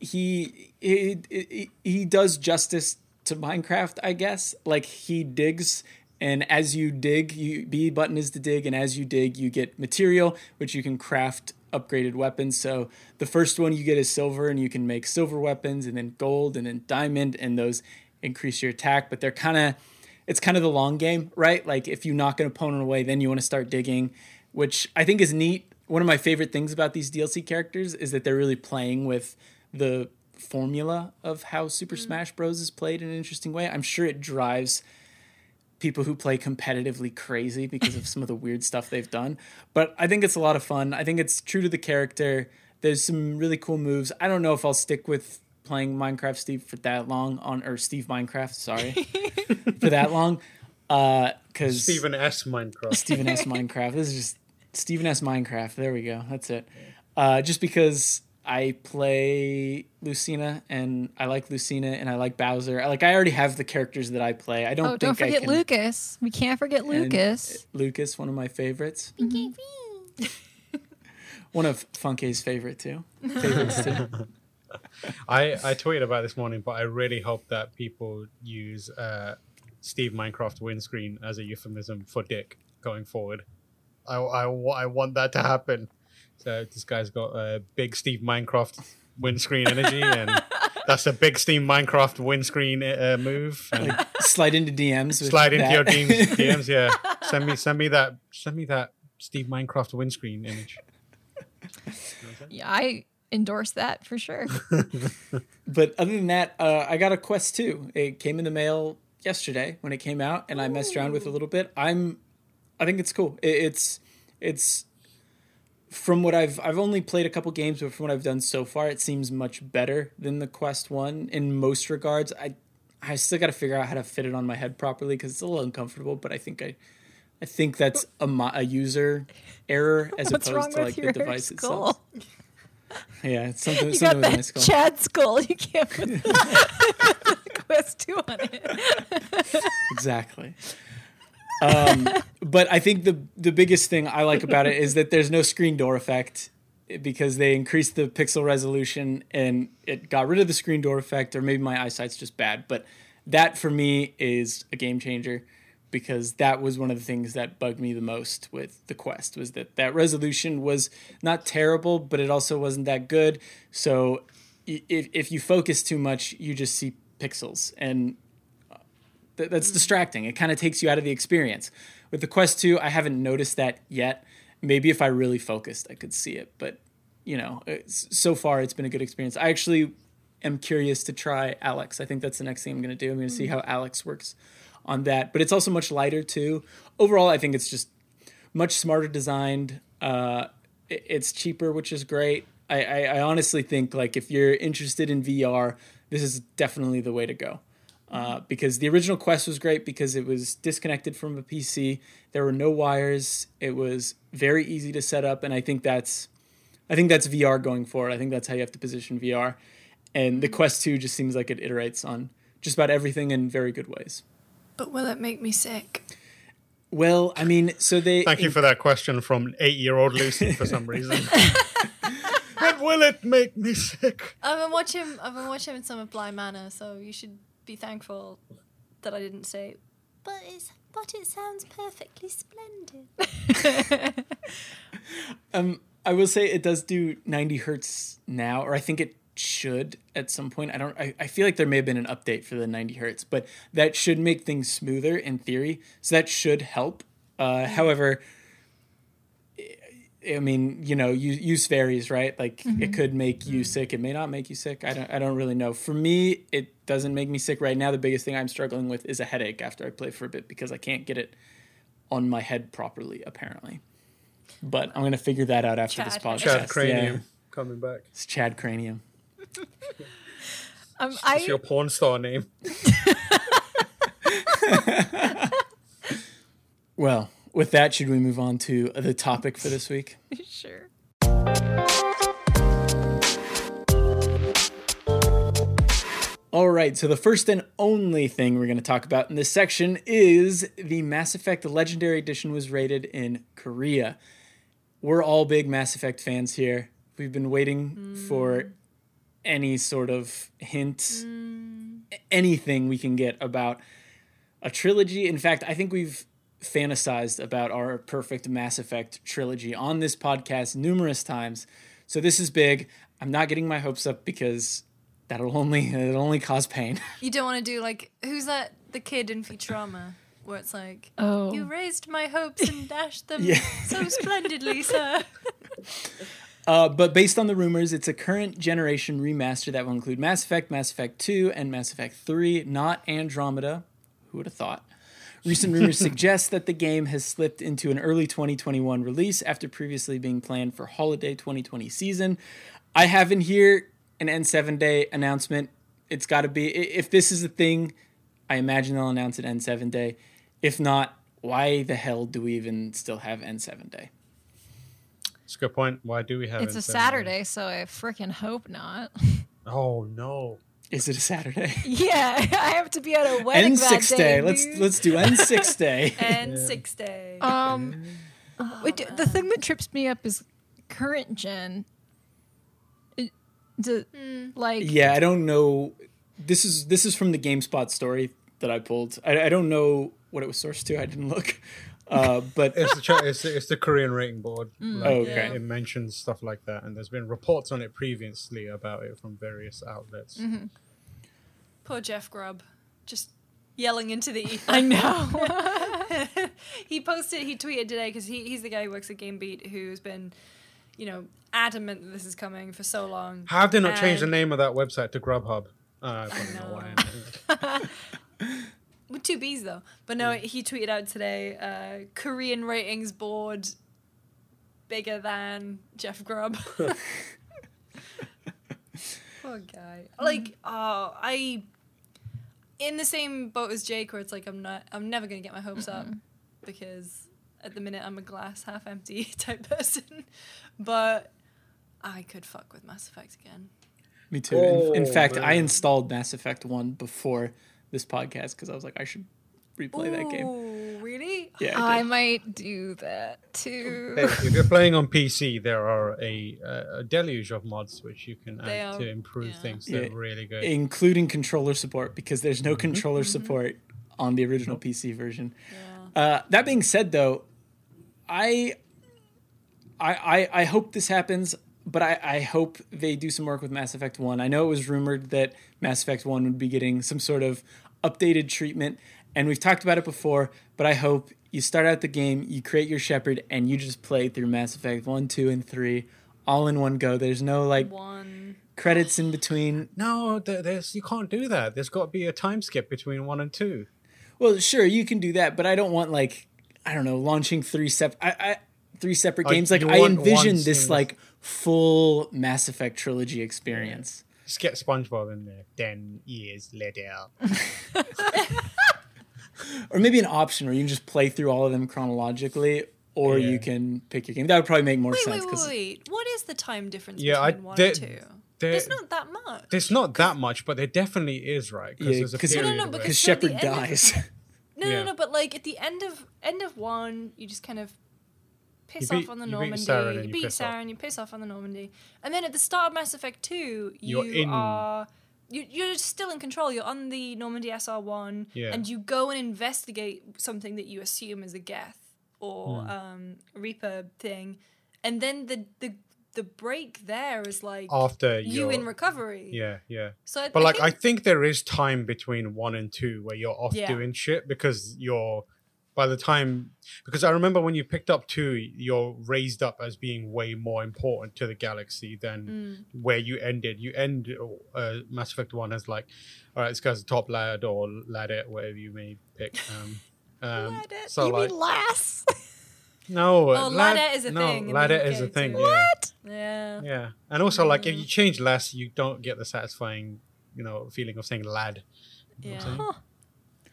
he, he he he does justice to Minecraft, I guess. Like he digs and as you dig, you B button is to dig and as you dig, you get material which you can craft upgraded weapons. So the first one you get is silver and you can make silver weapons and then gold and then diamond and those increase your attack, but they're kind of it's kind of the long game, right? Like if you knock an opponent away, then you want to start digging, which I think is neat. One of my favorite things about these DLC characters is that they're really playing with the formula of how Super mm. Smash Bros is played in an interesting way. I'm sure it drives people who play competitively crazy because of some of the weird stuff they've done. But I think it's a lot of fun. I think it's true to the character. There's some really cool moves. I don't know if I'll stick with playing Minecraft Steve for that long on or Steve Minecraft, sorry. <laughs> for that long. Uh cuz Stephen S. Minecraft. Stephen S. Minecraft. This is just Stephen S. Minecraft. There we go. That's it. Uh, just because I play Lucina and I like Lucina and I like Bowser. I, like I already have the characters that I play. I don't Oh, think don't forget I can, Lucas. We can't forget and Lucas. Lucas, one of my favorites. <laughs> One of Funke's favorite too. <laughs> Favorites too. I, I tweeted about this morning, but I really hope that people use uh, Steve Minecraft windscreen as a euphemism for dick going forward. I, I, I want that to happen. So this guy's got a big Steve Minecraft windscreen energy, and that's a big Steve Minecraft windscreen uh, move. And Slide into DMs. With slide into that. your DMs, <laughs> DMs. Yeah, send me send me that send me that Steve Minecraft windscreen image. Yeah, I endorse that for sure. <laughs> But other than that, uh, I got a Quest 2. It came in the mail yesterday when it came out, and I messed around with it a little bit. I'm, I think it's cool. It, it's, it's from what I've I've only played a couple games, but from what I've done so far, it seems much better than the Quest One in most regards. I, I still got to figure out how to fit it on my head properly because it's a little uncomfortable. But I think I, I think that's a, a user error <laughs> as What's opposed to like the device skull? itself. Yeah, it's something, You something got that skull. Chad skull. You can't <laughs> put <laughs> the Quest 2 on it. exactly. Um, <laughs> but I think the the biggest thing I like about it is that there's no screen door effect because they increased the pixel resolution and it got rid of the screen door effect, or maybe my eyesight's just bad. But that for me is a game changer because that was one of the things that bugged me the most with the Quest was that that resolution was not terrible, but it also wasn't that good. So if if you focus too much, you just see pixels and th- that's mm-hmm. distracting. It kind of takes you out of the experience. With the Quest 2, I haven't noticed that yet. Maybe if I really focused, I could see it. But, you know, uh, it's, so far it's been a good experience. I actually am curious to try Alyx. I think that's the next thing I'm going to do. I'm going to see mm-hmm. how Alyx works on that. But it's also much lighter, too. Overall, I think it's just much smarter designed. Uh, it's cheaper, which is great. I, I, I honestly think like if you're interested in VR, this is definitely the way to go. Uh, because the original Quest was great because it was disconnected from a PC. There were no wires. It was very easy to set up, and I think that's, I think that's VR going forward. I think that's how you have to position VR. And the Quest Two just seems like it iterates on just about everything in very good ways. But will it make me sick? Well, I mean, so they Thank you for that question from eight-year-old Lucy for some reason. <laughs> but will it make me sick? I've been watching. I've been watching him in some of Bly Manor, so you should be thankful that I didn't say. But it's but it sounds perfectly splendid. <laughs> Um, I will say it does do 90 hertz now, or I think it should at some point. I don't. I, I feel like there may have been an update for the 90 hertz, but that should make things smoother in theory. So that should help. Uh, however, I mean, you know, use, use varies, right? Like it could make you sick. It may not make you sick. I don't. I don't really know. For me, it doesn't make me sick right now. The biggest thing I'm struggling with is a headache after I play for a bit because I can't get it on my head properly. Apparently. But I'm gonna figure that out after this podcast. Chad Cranium Yeah. coming back. It's Chad Cranium. Um, It's I your porn star name. <laughs> <laughs> Well, with that, should we move on to the topic for this week? <laughs> sure. All right, so the first and only thing we're going to talk about in this section is the Mass Effect Legendary Edition was rated in Korea. We're all big Mass Effect fans here. We've been waiting for mm. any sort of hint, mm. anything we can get about a trilogy. In fact, I think we've fantasized about our perfect Mass Effect trilogy on this podcast numerous times. So this is big. I'm not getting my hopes up because that'll only <laughs> it'll only cause pain. <laughs> You don't want to do like who's that? The kid in Futurama, where it's like, Oh. you raised my hopes and <laughs> dashed them Yeah. so splendidly, sir. Uh, but based on the rumors, it's a current generation remaster that will include Mass Effect, Mass Effect 2, and Mass Effect 3, not Andromeda. Who would have thought? Recent rumors suggest that the game has slipped into an early 2021 release after previously being planned for holiday 2020 season. I have in here an N7 day announcement. It's got to be, if this is a thing, I imagine they'll announce it N7 day. If not, why the hell do we even still have N7 day? It's a good point. Why do we have It's a N7? Saturday, so I freaking hope not. <laughs> Oh no. Is it a Saturday? <laughs> yeah, I have to be at a wedding that N6 day. day. Let's let's do N6 <laughs> day. And six day. Um, wait, the thing that trips me up is current gen. It, the, like, yeah, I don't know. This is this is from the GameSpot story that I pulled. I, I don't know what it was sourced to. I didn't look. Uh, but It's the, cha- it's, the, it's the Korean rating board. Like, Oh, okay. It mentions stuff like that, and there's been reports on it previously about it from various outlets. Poor Jeff Grubb, just yelling into the ether. I know. <laughs> he posted, he tweeted today because he, he's the guy who works at GamesBeat who's been, you know, adamant that this is coming for so long. How have they not changed the name of that website to Grubhub? Uh, I don't know why. <laughs> <laughs> With two B's though. But no, he tweeted out today uh, Korean ratings board bigger than Jeff Grubb. <laughs> Poor guy. Like, oh, I. In the same boat as Jake, where it's like I'm not, I'm never gonna get my hopes up because at the minute I'm a glass half empty <laughs> type person. But I could fuck with Mass Effect again. me too. In, in Oh, fact, I installed Mass Effect One before this podcast because I was like, I should replay that game. Really? Yeah, I I might do that too. Hey, if you're <laughs> playing on PC, there are a, uh, a deluge of mods which you can They add are- to improve yeah. things. They're Yeah. really good. including controller support because there's Mm-hmm. no controller support on the original PC version. Yeah. Uh, that being said, though, I, I, I, I hope this happens, but I, I hope they do some work with Mass Effect One. I know it was rumored that Mass Effect One would be getting some sort of updated treatment, and we've talked about it before. But I hope you start out the game, you create your Shepard, and you just play through Mass Effect One, Two, and Three all in one go. There's no like One. credits in between. no, there's you can't do that. There's got to be a time skip between one and two. Well, sure, you can do that, but I don't want like I don't know, launching three sep I, I three separate games. Like I want envision this like full Mass Effect trilogy experience. Just get SpongeBob in there. Ten years later. <laughs> Or maybe an option where you can just play through all of them chronologically, or Yeah. you can pick your game. That would probably make more Wait, sense wait, wait, wait. What is the time difference Yeah, I- between one there- and two? there- There's not that much. There's not that much, but there definitely is, right? Yeah, there's a 'cause- No, no, no, because- because so at the Shepard end of- dies. <laughs> No, Yeah. no, no. But like at the end of end of one, you just kind of piss beat- off on the you beat Normandy. Sarah and you you beat piss off. Sarah and you piss off on the Normandy. And then at the start of Mass Effect Two, you You're are you, you're still in control. You're on the Normandy SR1, Yeah. and you go and investigate something that you assume is a Geth or Hmm. um, Reaper thing, and then the the the break there is like after you you're- in recovery. Yeah, yeah. So I, But like, think, I think there is time between one and two where you're off Yeah. doing shit because you're by the time because I remember when you picked up two, you're raised up as being way more important to the galaxy than Mm. where you ended. You end uh, Mass Effect One as like, all right, this guy's a top lad or ladette, whatever you may pick. Um, <laughs> um, so you like, mean lass? <laughs> no, Oh, ladette is a no, thing in Ladette is a thing. too. Yeah. yeah. Yeah, and also like Mm. if you change less, you don't get the satisfying, you know, feeling of saying lad. Yeah.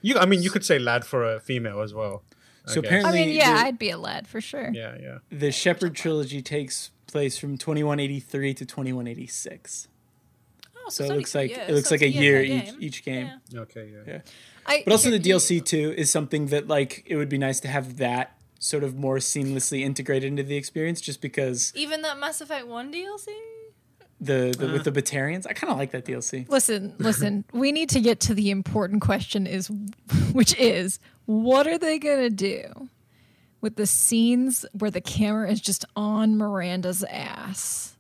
Huh. You, I mean, you could say lad for a female as well. I So guess. I mean, yeah, the- I'd be a lad for sure. yeah, yeah. the Shepard trilogy takes place from 2183 to 2186. Oh, So it's it looks like years, it looks so like a year per each game. each game. Yeah. Okay, yeah. Yeah. I, But also the here- DLC too is something that like it would be nice to have that sort of more seamlessly integrated into the experience just because Even that Mass Effect 1 DLC? The, the with uh-huh. the Batarians. I kind of like that DLC. Listen, <laughs> listen. we need to get to the important question is <laughs> which is what are they going to do with the scenes where the camera is just on Miranda's ass?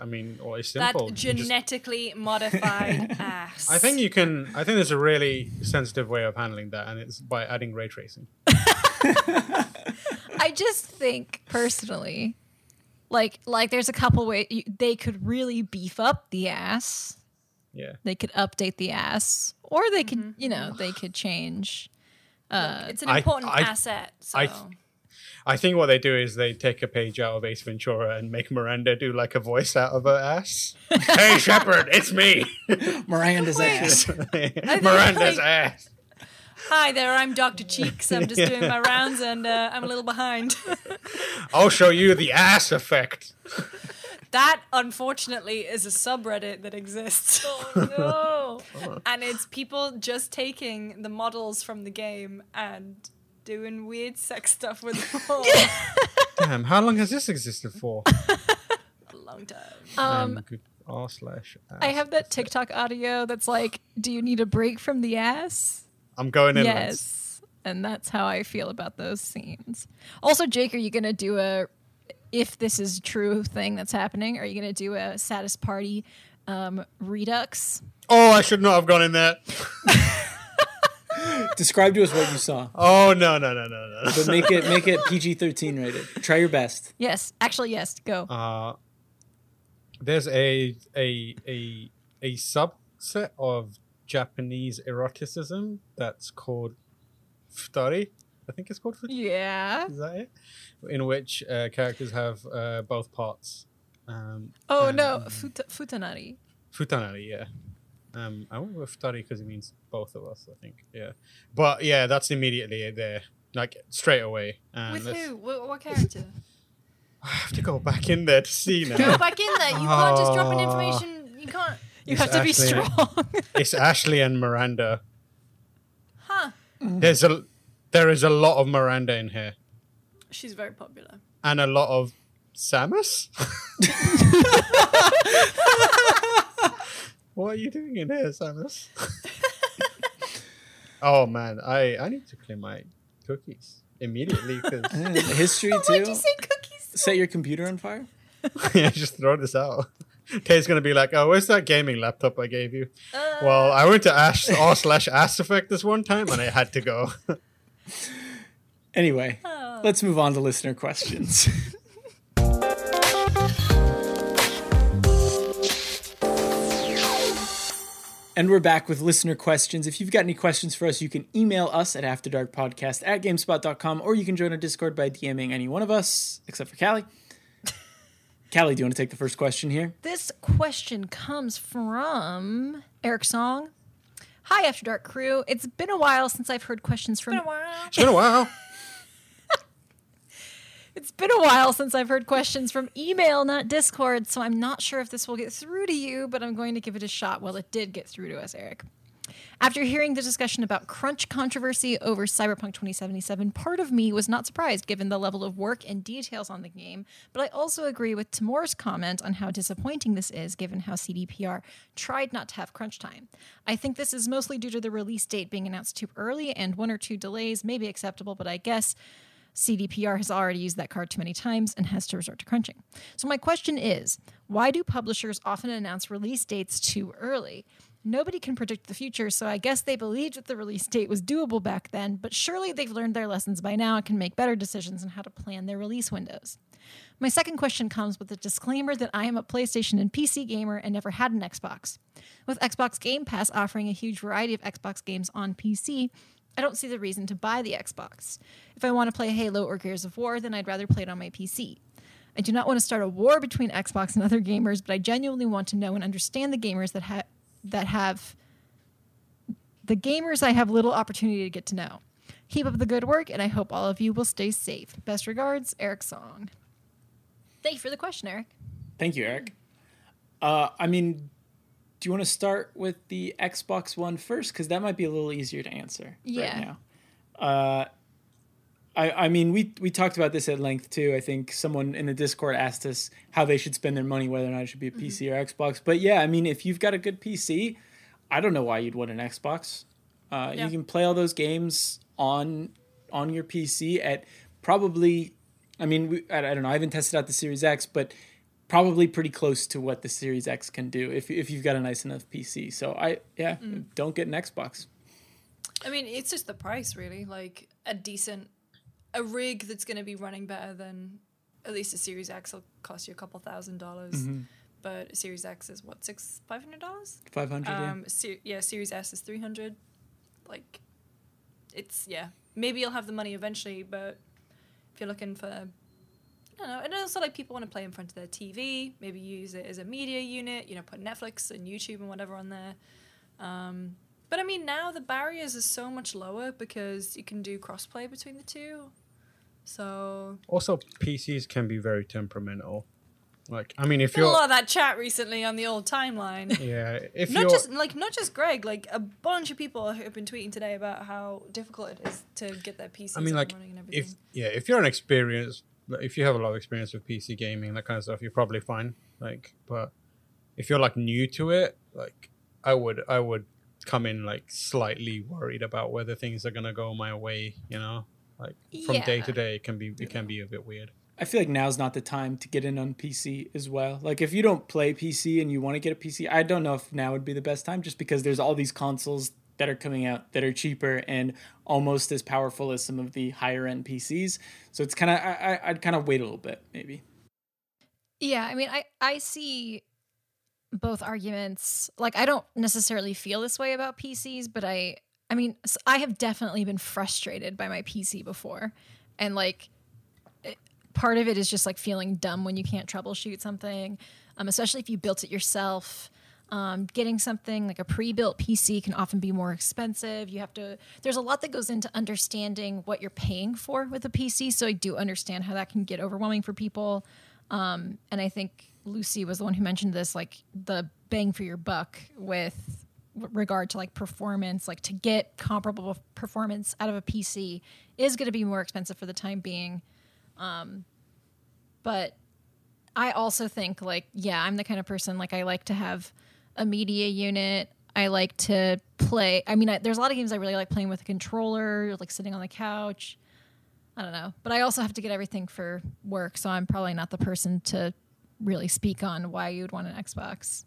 I mean, or it's That simple. Just- genetically modified <laughs> ass. I think you can. I think there's a really sensitive way of handling that, and it's by adding ray tracing. I just think personally like like there's a couple ways they could really beef up the ass. Yeah. They could update the ass or they could, mm-hmm. you know, they could change uh, it's an important I- asset. So I- I think what they do is they take a page out of Ace Ventura and make Miranda do like a voice out of her ass. <laughs> hey, Shepard, it's me, <laughs> Miranda's ass. Miranda's like- ass. Hi there, I'm Doctor Cheeks. I'm just doing my <laughs> rounds and uh, I'm a little behind. <laughs> I'll show you the ass effect. that unfortunately is a subreddit that exists. <laughs> Oh, no. and it's people just taking the models from the game and doing weird sex stuff with them Damn, how long has this existed for? a long time. Um, good r slash. I have that TikTok audio that's like, "Do you need a break from the ass?" I'm going in. lads. Yes. And that's how I feel about those scenes. Also, Jake, are you going to do a if this is true thing that's happening, are you going to do a saddest party um, redux? Oh, I should not have gone in there. <laughs> Describe to us what you saw, Oh no no no no no. but make it make it PG thirteen rated. Try your best. Yes, actually, yes. Go. Uh, there's a a a a subset of Japanese eroticism that's called futari. I think it's called futari. yeah. Is that it? In which uh, characters have uh, both parts. Um, Oh and- no, Fut- futanari. Futanari, yeah. Um, I went with futari because it means both of us. I think, yeah. But yeah, that's immediately there, like straight away. And With who? What, what character? <laughs> <laughs> I have to go back in there to see now. Go back in there. You can't just drop in Oh. information. You can't. You It's have to be strong. it's Ashley and Miranda. Huh. There's a there is a lot of Miranda in here, She's very popular. and a lot of Samus. <laughs> what are you doing in here, Samus? <laughs> oh man, I I need to clean my cookies immediately because And <laughs> history Why'd too. you say cookies? Set your computer on fire. yeah, just throw this out. <laughs> Kay's gonna be like, "Oh, where's that gaming laptop I gave you?" Uh, Well, I went to Ash r slash Ass Effect this one time, and I had to go. <laughs> Anyway, Oh. let's move on to listener questions. <laughs> And we're back with listener questions. If you've got any questions for us, you can email us at afterdarkpodcast at gamespot.com or you can join our Discord by DMing any one of us, except for Kallie. Kallie, do you want to take the first question here? This question comes from Eric Song. Hi, After Dark crew. It's been a while since I've heard questions from been a while. <laughs> It's been a while. It's been a while since I've heard questions from email, not Discord, so I'm not sure if this will get through to you, but I'm going to give it a shot. Well, it did get through to us, Eric. After hearing the discussion about crunch controversy over Cyberpunk 2077, part of me was not surprised given the level of work and details on the game, but I also agree with Tamoor's comment on how disappointing this is given how CDPR tried not to have crunch time. I think this is mostly due to the release date being announced too early, and one or two delays may be acceptable, but I guess CDPR has already used that card too many times and has to resort to crunching. So, my question is why do publishers often announce release dates too early? Nobody can predict the future, so I guess they believed that the release date was doable back then, but surely they've learned their lessons by now and can make better decisions on how to plan their release windows. My second question comes with a disclaimer that I am a PlayStation and PC gamer and never had an Xbox. With Xbox Game Pass offering a huge variety of Xbox games on PC, I don't see the reason to buy the Xbox. If I want to play Halo or Gears of War, then I'd rather play it on my PC. I do not want to start a war between Xbox and other gamers, but I genuinely want to know and understand the gamers that have that have the gamers I have little opportunity to get to know. Keep up the good work, and I hope all of you will stay safe. Best regards, Eric Song. Thank you for the question, Eric. Thank you, Eric. Uh, I mean, do you want to start with the Xbox One first? Because that might be a little easier to answer Yeah. right now. Uh, I, I mean, we we talked about this at length too. I think someone in the Discord asked us how they should spend their money, whether or not it should be a PC Mm-hmm. or Xbox. But yeah, I mean, if you've got a good PC, I don't know why you'd want an Xbox. Uh, Yeah. You can play all those games on on your PC at probably. I mean, we, I, I don't know. I haven't tested out the Series X, but probably pretty close to what the Series X can do if if you've got a nice enough PC. So I yeah, Mm. don't get an Xbox. I mean, it's just the price, really. Like a decent, a rig that's going to be running better than at least a Series X will cost you a couple thousand dollars. Mm-hmm. But a Series X is what six, five hundred dollars. Five hundred. Um, ser- yeah, Series S is three hundred. Like, it's yeah. Maybe you'll have the money eventually, but if you're looking for, I don't know. And also like people want to play in front of their TV. Maybe use it as a media unit. You know, put Netflix and YouTube and whatever on there. Um, but I mean, now the barriers are so much lower because you can do crossplay between the two. So Also, PCs can be very temperamental. Like, I mean, if been a you're lot of that chat recently on the old timeline. <laughs> yeah, if not you're just like not just Greg, like a bunch of people have been tweeting today about how difficult it is to get their PCs I mean, like, if yeah, if you're an experienced, if you have a lot of experience with PC gaming, that kind of stuff, you're probably fine. Like, but if you're like new to it, like, I would, I would come in like slightly worried about whether things are gonna go my way. You know, like from day to day, it can be, it can be a bit weird. I feel like now's not the time to get in on PC as well. Like if you don't play PC and you want to get a PC, I don't know if now would be the best time just because there's all these consoles that are coming out that are cheaper and almost as powerful as some of the higher end PCs. So it's kind of I, I- I'd kind of wait a little bit maybe. Yeah, I mean, I I see both arguments. Like, I don't necessarily feel this way about PCs, but I I mean, I have definitely been frustrated by my PC before, and like, it, part of it is just like feeling dumb when you can't troubleshoot something, um, especially if you built it yourself. Um, getting something like a pre-built PC can often be more expensive. You have to. There's a lot that goes into understanding what you're paying for with a PC. So I do understand how that can get overwhelming for people. Um, and I think Lucy was the one who mentioned this, like the bang for your buck with regard to like performance, like to get comparable performance out of a PC is going to be more expensive for the time being. Um, but I also think like, yeah, I'm the kind of person like I like to have a media unit. I like to play. I mean, I, there's a lot of games I really like playing with a controller, like sitting on the couch. I don't know. But I also have to get everything for work, so I'm probably not the person to really speak on why you'd want an Xbox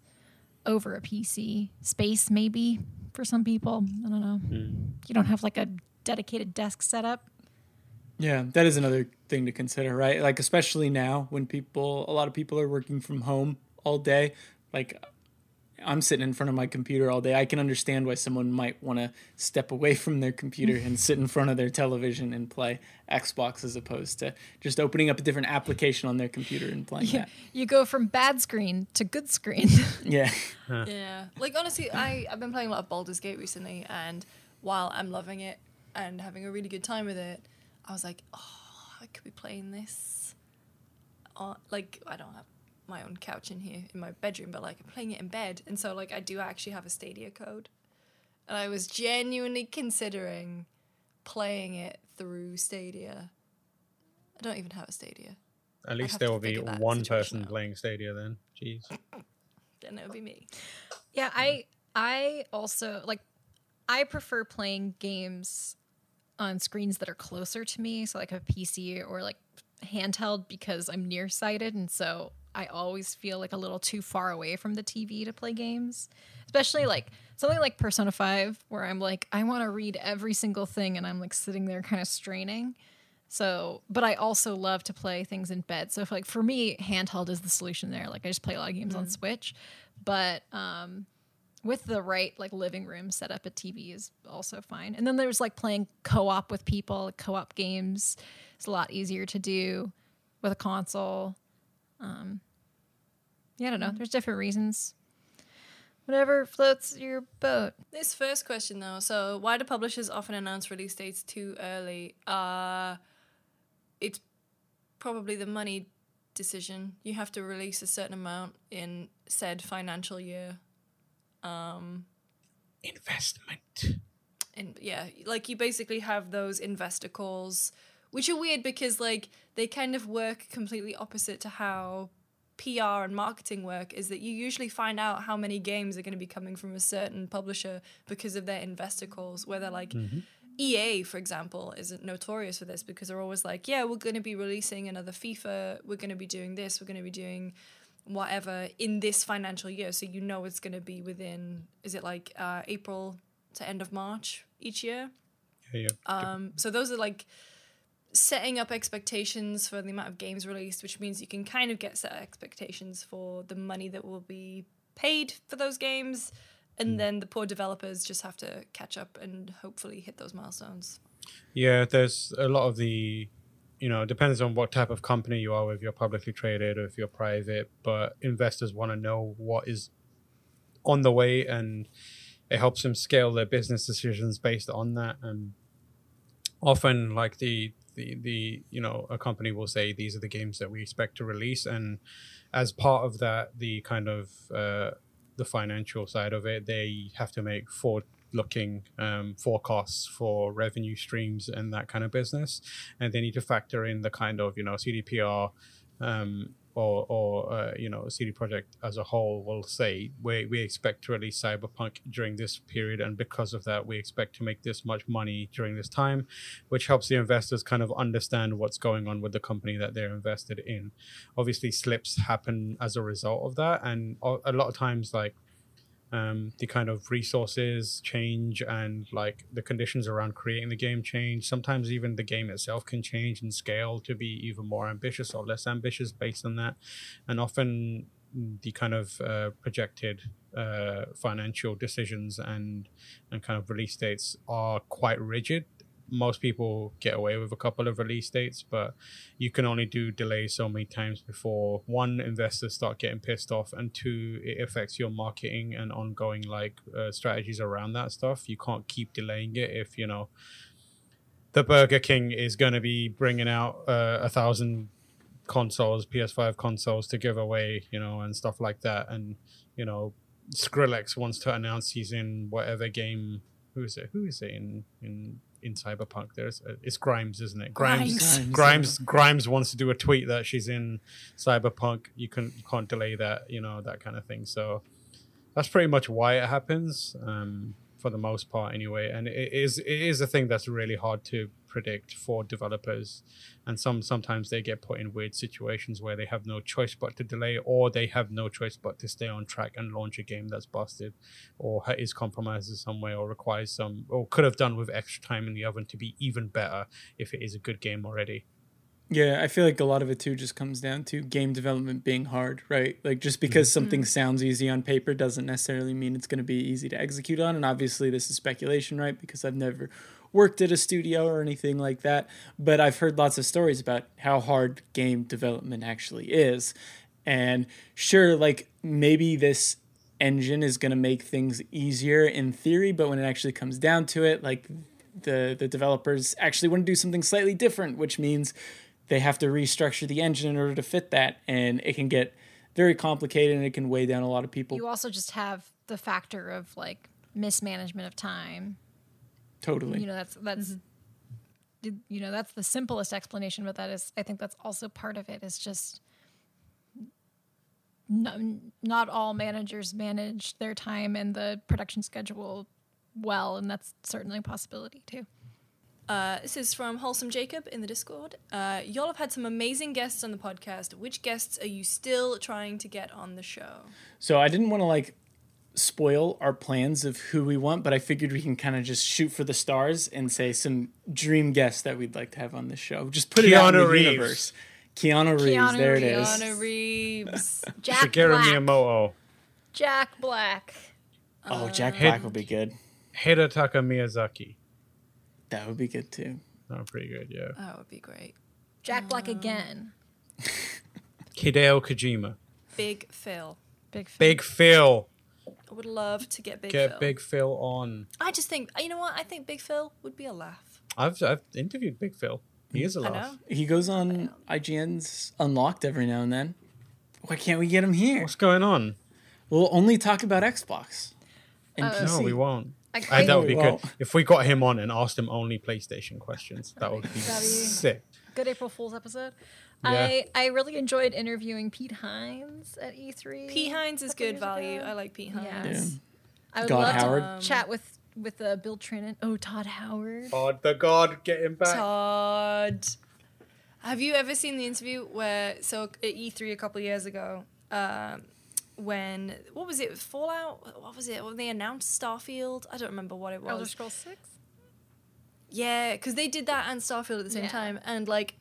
over a PC. Space maybe for some people. I don't know. Hmm. You don't have like a dedicated desk setup. Yeah, that is another thing to consider, right? Like especially now when people a lot of people are working from home all day, like I'm sitting in front of my computer all day. I can understand why someone might want to step away <laughs> from their computer and sit in front of their television and play Xbox as opposed to just opening up a different application on their computer and playing You, that. you go from bad screen to good screen. <laughs> Yeah. <laughs> Yeah, like honestly, I I've been playing a lot of Baldur's Gate recently, and while I'm loving it and having a really good time with it, I was like, oh, I could be playing this. On, like I don't have my own couch in here in my bedroom, but like I'm playing it in bed, and so like I do actually have a Stadia code, and I was genuinely considering playing it through Stadia. I don't even have a Stadia. At least there will be one person out. playing Stadia then. Jeez. <laughs> Then it would be me. Yeah, I hmm. I also like I prefer playing games on screens that are closer to me, so like a PC or like handheld because I'm nearsighted and so I always feel like a little too far away from the TV to play games. Especially like something like Persona 5 where I'm like I want to read every single thing and I'm like sitting there kind of straining. So, but I also love to play things in bed. So, if like for me, handheld is the solution there. Like I just play a lot of games on Switch, but um, with the right like living room setup, a TV is also fine. And then there's like playing co-op with people. Co-op games is a lot easier to do with a console. Um, yeah, I don't know. There's different reasons. Whatever floats your boat. This first question though, so why do publishers often announce release dates too early? Uh it's probably the money decision. You have to release a certain amount in said financial year. Investment. And yeah, like you basically have those investor calls which are weird because like they kind of work completely opposite to how PR and marketing work is that you usually find out how many games are going to be coming from a certain publisher because of their investor calls, where they're like, EA, for example, is notorious for this because they're always like, yeah, we're going to be releasing another FIFA, we're going to be doing this, we're going to be doing whatever in this financial year. So you know it's going to be within, is it like uh, April to end of March each year? Yeah, yeah. Um, so those are like setting up expectations for the amount of games released, which means you can kind of get set expectations for the money that will be paid for those games. And hmm. then the poor developers just have to catch up and hopefully hit those milestones. Yeah, there's a lot of the, you know, depends on what type of company you are, if you're publicly traded or if you're private, but investors want to know what is on the way and it helps them scale their business decisions based on that. And often, like the, the, the, you know, a company will say these are the games that we expect to release. And as part of that, the kind of, uh, the financial side of it, they have to make forward looking um, forecasts for revenue streams and that kind of business. And they need to factor in the kind of, you know, CDPR um, or, or uh, you know, CD Projekt as a whole will say, we, we expect to release Cyberpunk during this period. And because of that, we expect to make this much money during this time, which helps the investors kind of understand what's going on with the company that they're invested in. Obviously, slips happen as a result of that. And a a lot of times, like, um, the kind of resources change and like the conditions around creating the game change. Sometimes even the game itself can change and scale to be even more ambitious or less ambitious based on that. And often the kind of uh, projected uh, financial decisions and and kind of release dates are quite rigid. Most people get away with a couple of release dates, but you can only do delays so many times before one investors start getting pissed off, and two it affects your marketing and ongoing like uh, strategies around that stuff. You can't keep delaying it if you know the Burger King is going to be bringing out uh, a thousand consoles, PS5 consoles to give away, you know, and stuff like that. And you know, Skrillex wants to announce he's in whatever game. Who is it? Who is it in in in Cyberpunk? There's uh, it's Grimes, isn't it? Grimes. Grimes. Grimes. Grimes wants to do a tweet that she's in Cyberpunk. You can you can't delay that, you know, that kind of thing. So that's pretty much why it happens. Um, for the most part anyway and it is it is a thing that's really hard to predict for developers and some sometimes they get put in weird situations where they have no choice but to delay or they have no choice but to stay on track and launch a game that's busted or ha- is compromised in some way or requires some or could have done with extra time in the oven to be even better if it is a good game already Yeah, I feel like a lot of it too just comes down to game development being hard, right? Like just mm-hmm. because something mm. sounds easy on paper doesn't necessarily mean it's going to be easy to execute on. And obviously, this is speculation, right? Because I've never worked at a studio or anything like that. But I've heard lots of stories about how hard game development actually is. And sure, like maybe this engine is going to make things easier in theory, but when it actually comes down to it, like the the developers actually want to do something slightly different, which means they have to restructure the engine in order to fit that, and it can get very complicated and it can weigh down a lot of people. You also just have the factor of like mismanagement of time. Totally. You know, that's that's you you know that's the simplest explanation, but that is I think that's also part of it. Is just not, not all managers manage their time and the production schedule well, and that's certainly a possibility too. Uh, this is from Wholesome Jacob in the Discord. Uh, y'all have had some amazing guests on the podcast. Which guests are you still trying to get on the show? So I didn't want to like spoil our plans of who we want, but I figured we can kind of just shoot for the stars and say some dream guests that we'd like to have on this show. Just put it out in the Reeves. universe. Keanu Reeves, Keanu there it Reeves. is. Keanu Reeves. <laughs> Jack Shigeru Black. Miyamoto Jack Black. Oh, uh, Jack Hid- Black would be good. Hidetaka Miyazaki That would be good too. oh pretty good yeah that would be great. Jack Black uh. again. <laughs> Hideo Kojima Big Phil. Big fan. Big Phil I would love to get Big get Phil. Big Phil on I just think, you know what? I think Big Phil would be a laugh. I've I've interviewed Big Phil. He is a laugh. know. He goes on IGN's Unlocked every now and then. Why can't we get him here? What's going on? We'll only talk about Xbox and Uh, PC. No, we won't. I, I, that would be Well- good if we got him on and asked him only PlayStation questions. That would be That'd be- sick. good April Fool's episode. Yeah. I I really enjoyed interviewing Pete Hines at E3. Pete Hines is good value. ago. I like Pete Yeah. Hines. I would God love Howard. Um, to chat with with uh, Bill Trinen. Oh, Todd Howard. Todd the God, get him back. Todd. Have you ever seen the interview where so at E3 a couple of years ago, um, when what was it Fallout? What was it when they announced Starfield? I don't remember what it was. Elder. Scrolls Six. Yeah, because they did that and Starfield at the same Yeah. time, and like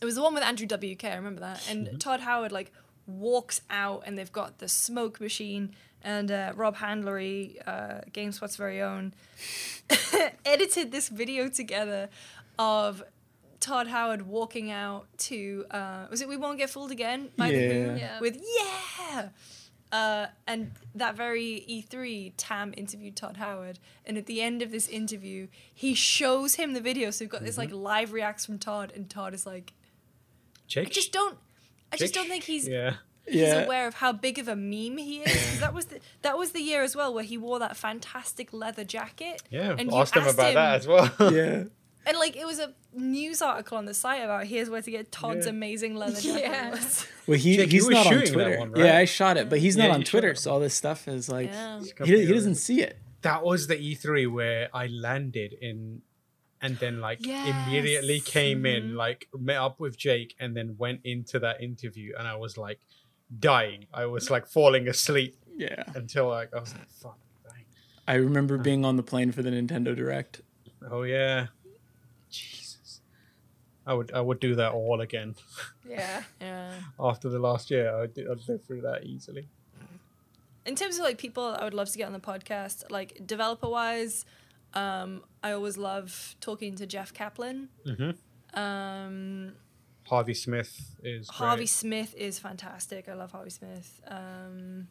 it was the one with Andrew WK. I remember that, and Todd Howard like walks out, and they've got the smoke machine, and uh, Rob Handlery, uh, GameSpot's very own, <laughs> edited this video together of Todd Howard walking out to uh, was it We Won't Get Fooled Again by the Yeah. Who Yeah. with yeah. Uh, and that very E3, Tam interviewed Todd Howard, and at the end of this interview, he shows him the video. So we've got this like live reacts from Todd, and Todd is like, "I just don't, I just don't think he's Yeah. he's Yeah. aware of how big of a meme he is." 'Cause that was the that was the year as well where he wore that fantastic leather jacket. Yeah. and you asked him about him- that as well. <laughs> Yeah. And like it was a news article on the site about here's where to get Todd's Yeah. amazing leather jacket. Yeah. was. <laughs> Well, he, Jake, he's not on Twitter. one, right? Yeah, I shot it, but he's Yeah, not on Twitter, so all this stuff is like Yeah. he, he doesn't see it. that was the E3 where I landed in and then like immediately Yes. came Mhm. in, like met up with Jake and then went into that interview and I was like dying. I was like falling asleep Yeah. until like I was like, fuck, dying. I remember being on the plane for the Nintendo Direct. Oh yeah. Jesus. I would I would do that all again. Yeah. <laughs> Yeah. After the last year, I'd, I'd live through that easily. in terms of like people I would love to get on the podcast, like developer wise, um, I always love talking to Jeff Kaplan. Mm-hmm. Um, Harvey Smith is Harvey great. Smith is fantastic. I love Harvey Smith. Um,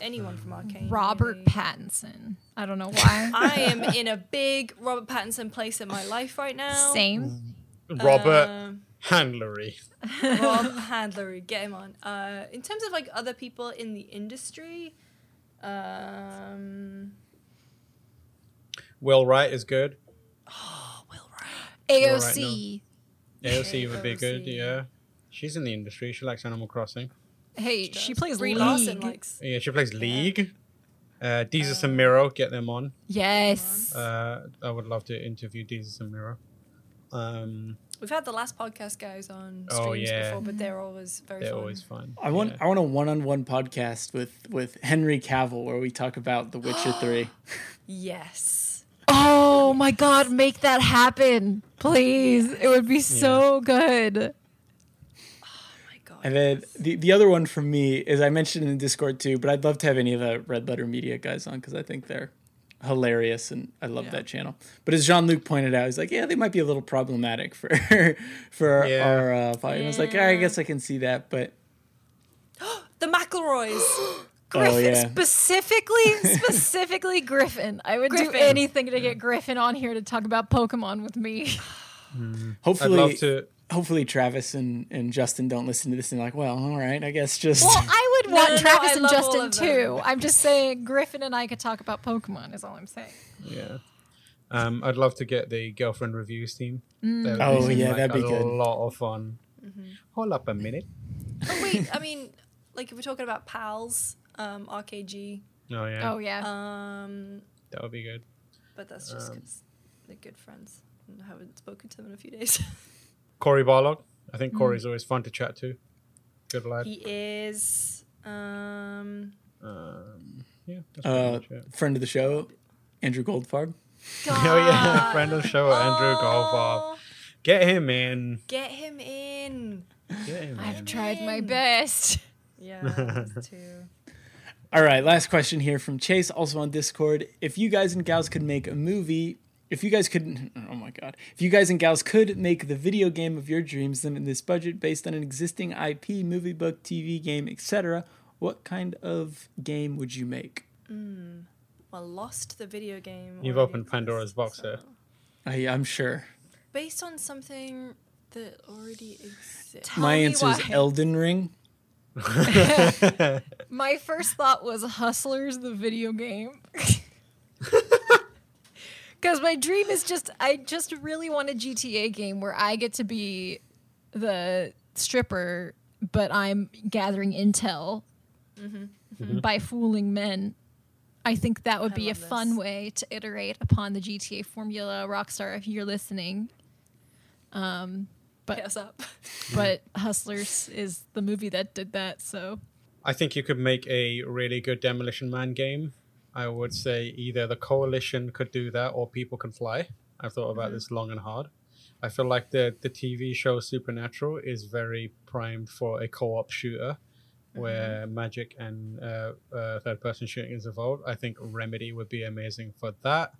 anyone from Arkane. Robert really. Pattinson. I don't know why. <laughs> I am in a big Robert Pattinson place in my life right now. Same. Robert Um, Handlery. Rob Handlery, get him on. Uh, in terms of like other people in the industry, um, Will Wright is good. oh, Will Wright. AOC. AOC would be good, yeah. She's in the industry. She likes Animal Crossing. Hey, she plays Brie League. Larson likes. Yeah, she plays League. Uh, Desus and Mero, get them on. yes. Uh, I would love to interview Desus and Mero. Um, We've had the last podcast guys on Oh, streams yeah. before, but they're always very they're fun. always fun. I want Yeah. I want a one-on-one podcast with with Henry Cavill where we talk about The Witcher <gasps> 3. Yes. Oh my god, make that happen. Please. It would be so good. Oh my god. And then the, the other one from me is I mentioned in the Discord too, but I'd love to have any of the Red Letter Media guys on because I think they're hilarious and I love Yeah. that channel. But as Jean Luc pointed out, he's like, yeah, they might be a little problematic for <laughs> for Yeah. our uh, podcast. I was like, yeah, I guess I can see that, but <gasps> the McElroys. <gasps> <gasps> Griffin oh yeah, specifically <laughs> specifically Griffin. I would do anything to get Griffin on here to talk about Pokemon with me. <sighs> I'd hopefully, love to. hopefully Travis and, and Justin don't listen to this and like, well, all right, I guess just Well, I would want no, no, Travis I and Justin too. I'm just saying Griffin and I could talk about Pokemon is all I'm saying. Yeah. Um, I'd love to get the girlfriend reviews team. Mm. Oh, be, yeah, that'd be a good. lot of fun. Mm-hmm. Hold up a minute. oh wait, I mean, like if we're talking about pals, um, RKG, Oh yeah, Oh yeah. um, that would be good. but that's just Um, because they're good friends. And I haven't spoken to them in a few days. <laughs> Cory Barlog. I Mm. think Cory's always fun to chat to. Good lad. he is. Um, Um, yeah. That's uh, friend of the show, Andrew Goldfarb. <laughs> <laughs> Oh yeah, friend of the show, Andrew Goldfarb. oh, Get him in. Get him in. Get him I've in. tried my best. Yeah, us too. All right, last question here from Chase, also on Discord. If you guys and gals could make a movie, if you guys could, <laughs> oh my god, if you guys and gals could make the video game of your dreams, then in this budget, based on an existing IP, movie, book, TV game, etc., what kind of game would you make? Mm, Well, Lost the video game. You've already opened Pandora's box so- here. I, I'm sure. Based on something that already exists. Tell My me answer is. Elden Ring. <laughs> My first thought was Hustlers, the video game. <laughs> Because my dream is just, I just really want a GTA game where I get to be the stripper, but I'm gathering intel by fooling men. I think that would be a love fun this. way to iterate upon the GTA formula. Rockstar, if you're listening. Um, but Hit us up. <laughs> but Hustlers is the movie that did that. So I think you could make a really good Demolition Man game. I would say either the Coalition could do that or People Can Fly. I've thought about this long and hard. I feel like the the TV show Supernatural is very primed for a co-op shooter where magic and uh, uh, third person shooting is involved. I think Remedy would be amazing for that.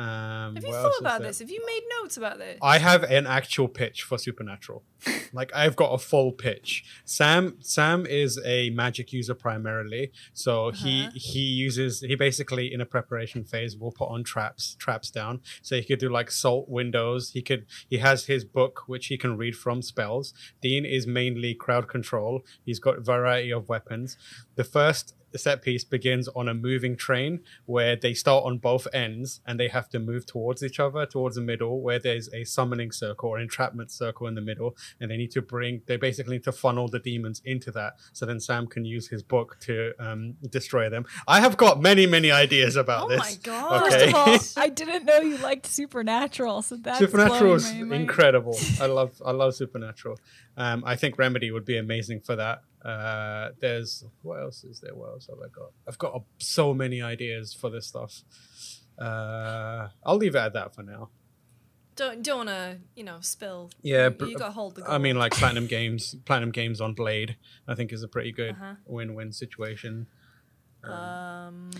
Um, Have you thought about this? Have you made notes about this? I have an actual pitch for Supernatural. <laughs> like I've got a full pitch. Sam Sam is a magic user primarily, so he Uh-huh. he uses he basically in a preparation phase will put on traps traps down. So he could do like salt windows. He could he has his book which he can read from spells. Dean is mainly crowd control. He's got a variety of weapons. The first set piece begins on a moving train where they start on both ends and they have to move towards each other towards the middle where there's a summoning circle or entrapment circle in the middle and they need to bring they basically need to funnel the demons into that so then sam can use his book to um, destroy them i have got many many ideas about Oh this my God. first okay of all, <laughs> I didn't know you liked Supernatural, so that's Supernatural is blowing my mind. incredible. I <laughs> love I love Supernatural. Um, I think Remedy would be amazing for that. Uh, there's what else is there? What else have I got? I've got uh, so many ideas for this stuff. Uh, I'll leave it at that for now. Don't don't want to you know spill. Yeah, you, you got to hold the. I mean, like Platinum <laughs> Games, Platinum Games on Blade. I think is a pretty good Uh-huh. win-win situation. um,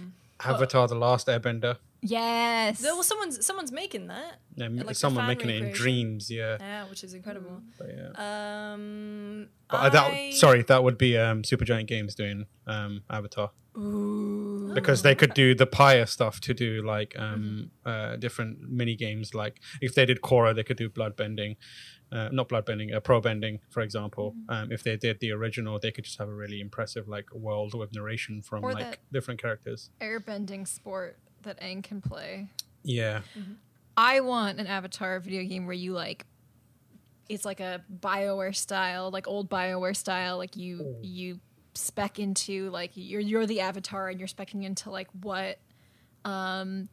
Avatar: The Last Airbender. Yes. there was someone's someone's making that. Um, Like someone making it in dreams. Yeah. Yeah, which is incredible. But yeah. Um, But uh, that sorry, that would be um, Supergiant Games doing um, Avatar. Ooh. Because they could do the Pyre stuff to do like um uh different mini games like if they did Korra they could do bloodbending uh, not bloodbending uh, pro bending for example. Um if they did the original they could just have a really impressive like world with narration from Or like different characters. airbending sport that Aang can play. yeah. I want an Avatar video game where you like it's like a BioWare style, like old BioWare style, like you you spec into like you're you're the avatar and you're specking into like what um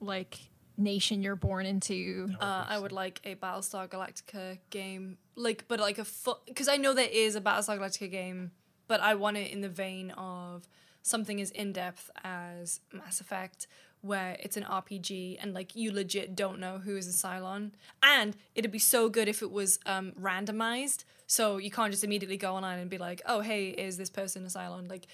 like nation you're born into. Uh, I would like a Battlestar Galactica game, like, but like a full, because I know there is a Battlestar Galactica game, but I want it in the vein of something as in depth as Mass Effect, where it's an RPG and like you legit don't know who is a Cylon, and it'd be so good if it was um, randomized, so you can't just immediately go online and be like, oh hey, is this person a Cylon? Like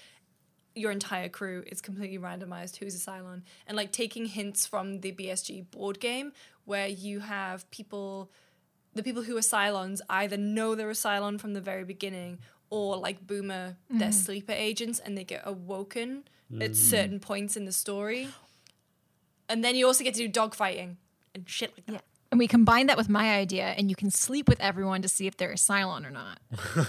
your entire crew is completely randomized who's a Cylon. And like taking hints from the BSG board game where you have people the people who are Cylons either know they're a Cylon from the very beginning or like Boomer, they're mm-hmm. sleeper agents and they get awoken at mm. certain points in the story. And then you also get to do dogfighting and shit like that. And we combine that with my idea and you can sleep with everyone to see if they're a Cylon or not.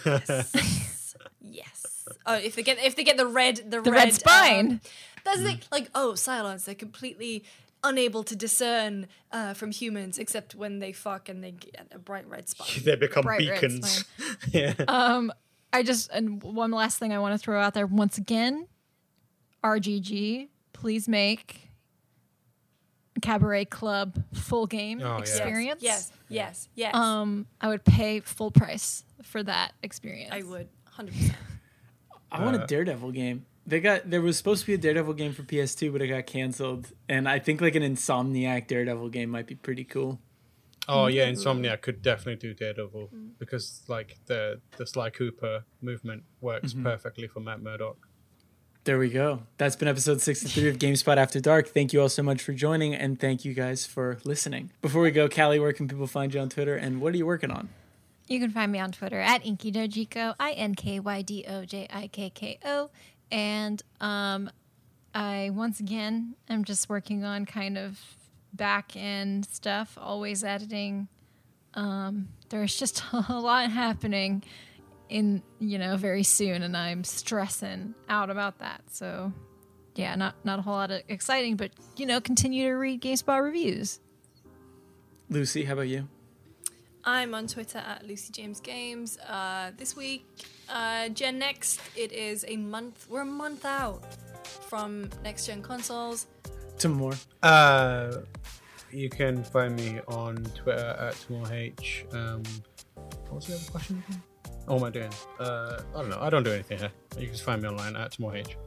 Yes. <laughs> Yes. Oh, if they get if they get the red the, The red um, spine. that's the thing. Like oh, Cylons, they're completely unable to discern uh, from humans except when they fuck and they get a bright red <laughs> spine. they become Bright beacons <laughs> yeah Um, I just and one last thing I want to throw out there once again, RGG, please make Cabaret Club full game Oh, experience. Yes, yes, yes. Um, I would pay full price for that experience. I would, hundred percent. I want Uh, a Daredevil game. They got there was supposed to be a Daredevil game for PS2, but it got canceled. And I think like an Insomniac Daredevil game might be pretty cool. oh yeah Insomniac could definitely do daredevil because like the the sly cooper movement works perfectly for matt murdock There we go. That's been episode 63 of GameSpot After Dark. Thank you all so much for joining, and thank you guys for listening. Before we go, Kallie, where can people find you on Twitter, and what are you working on? You can find me on Twitter at Inkydojikko, I N K Y D O J I K K O. And um, I, once again, am just working on kind of back end stuff, always editing. Um, there's just <laughs> a lot happening in, you know, very soon, and I'm stressing out about that. So, yeah, not not a whole lot of exciting, but you know, continue to read GameSpot reviews. Lucy, how about you? I'm on Twitter at Lucy James Games. Uh, this week, uh, Gen Next, it is a month. We're a month out from next gen consoles. Some more. Uh, you can find me on Twitter at TamoorH. Um, what was the other question again? Oh, am I doing? Uh, I don't know. I don't do anything here. You can just find me online at TamoorH. <laughs>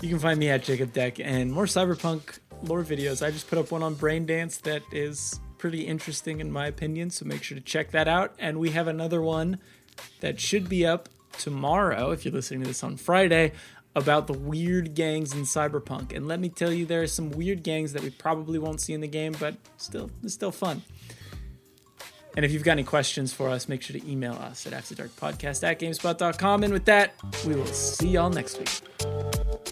You can find me at Jacob Deck and more Cyberpunk lore videos. I just put up one on Brain Dance that is pretty interesting in my opinion, so make sure to check that out. And we have another one that should be up tomorrow if you're listening to this on Friday about the weird gangs in Cyberpunk. And let me tell you, there are some weird gangs that we probably won't see in the game, but still, it's still fun. And if you've got any questions for us, make sure to email us at afterdarkpodcast at gamespot.com. And with that, we will see y'all next week.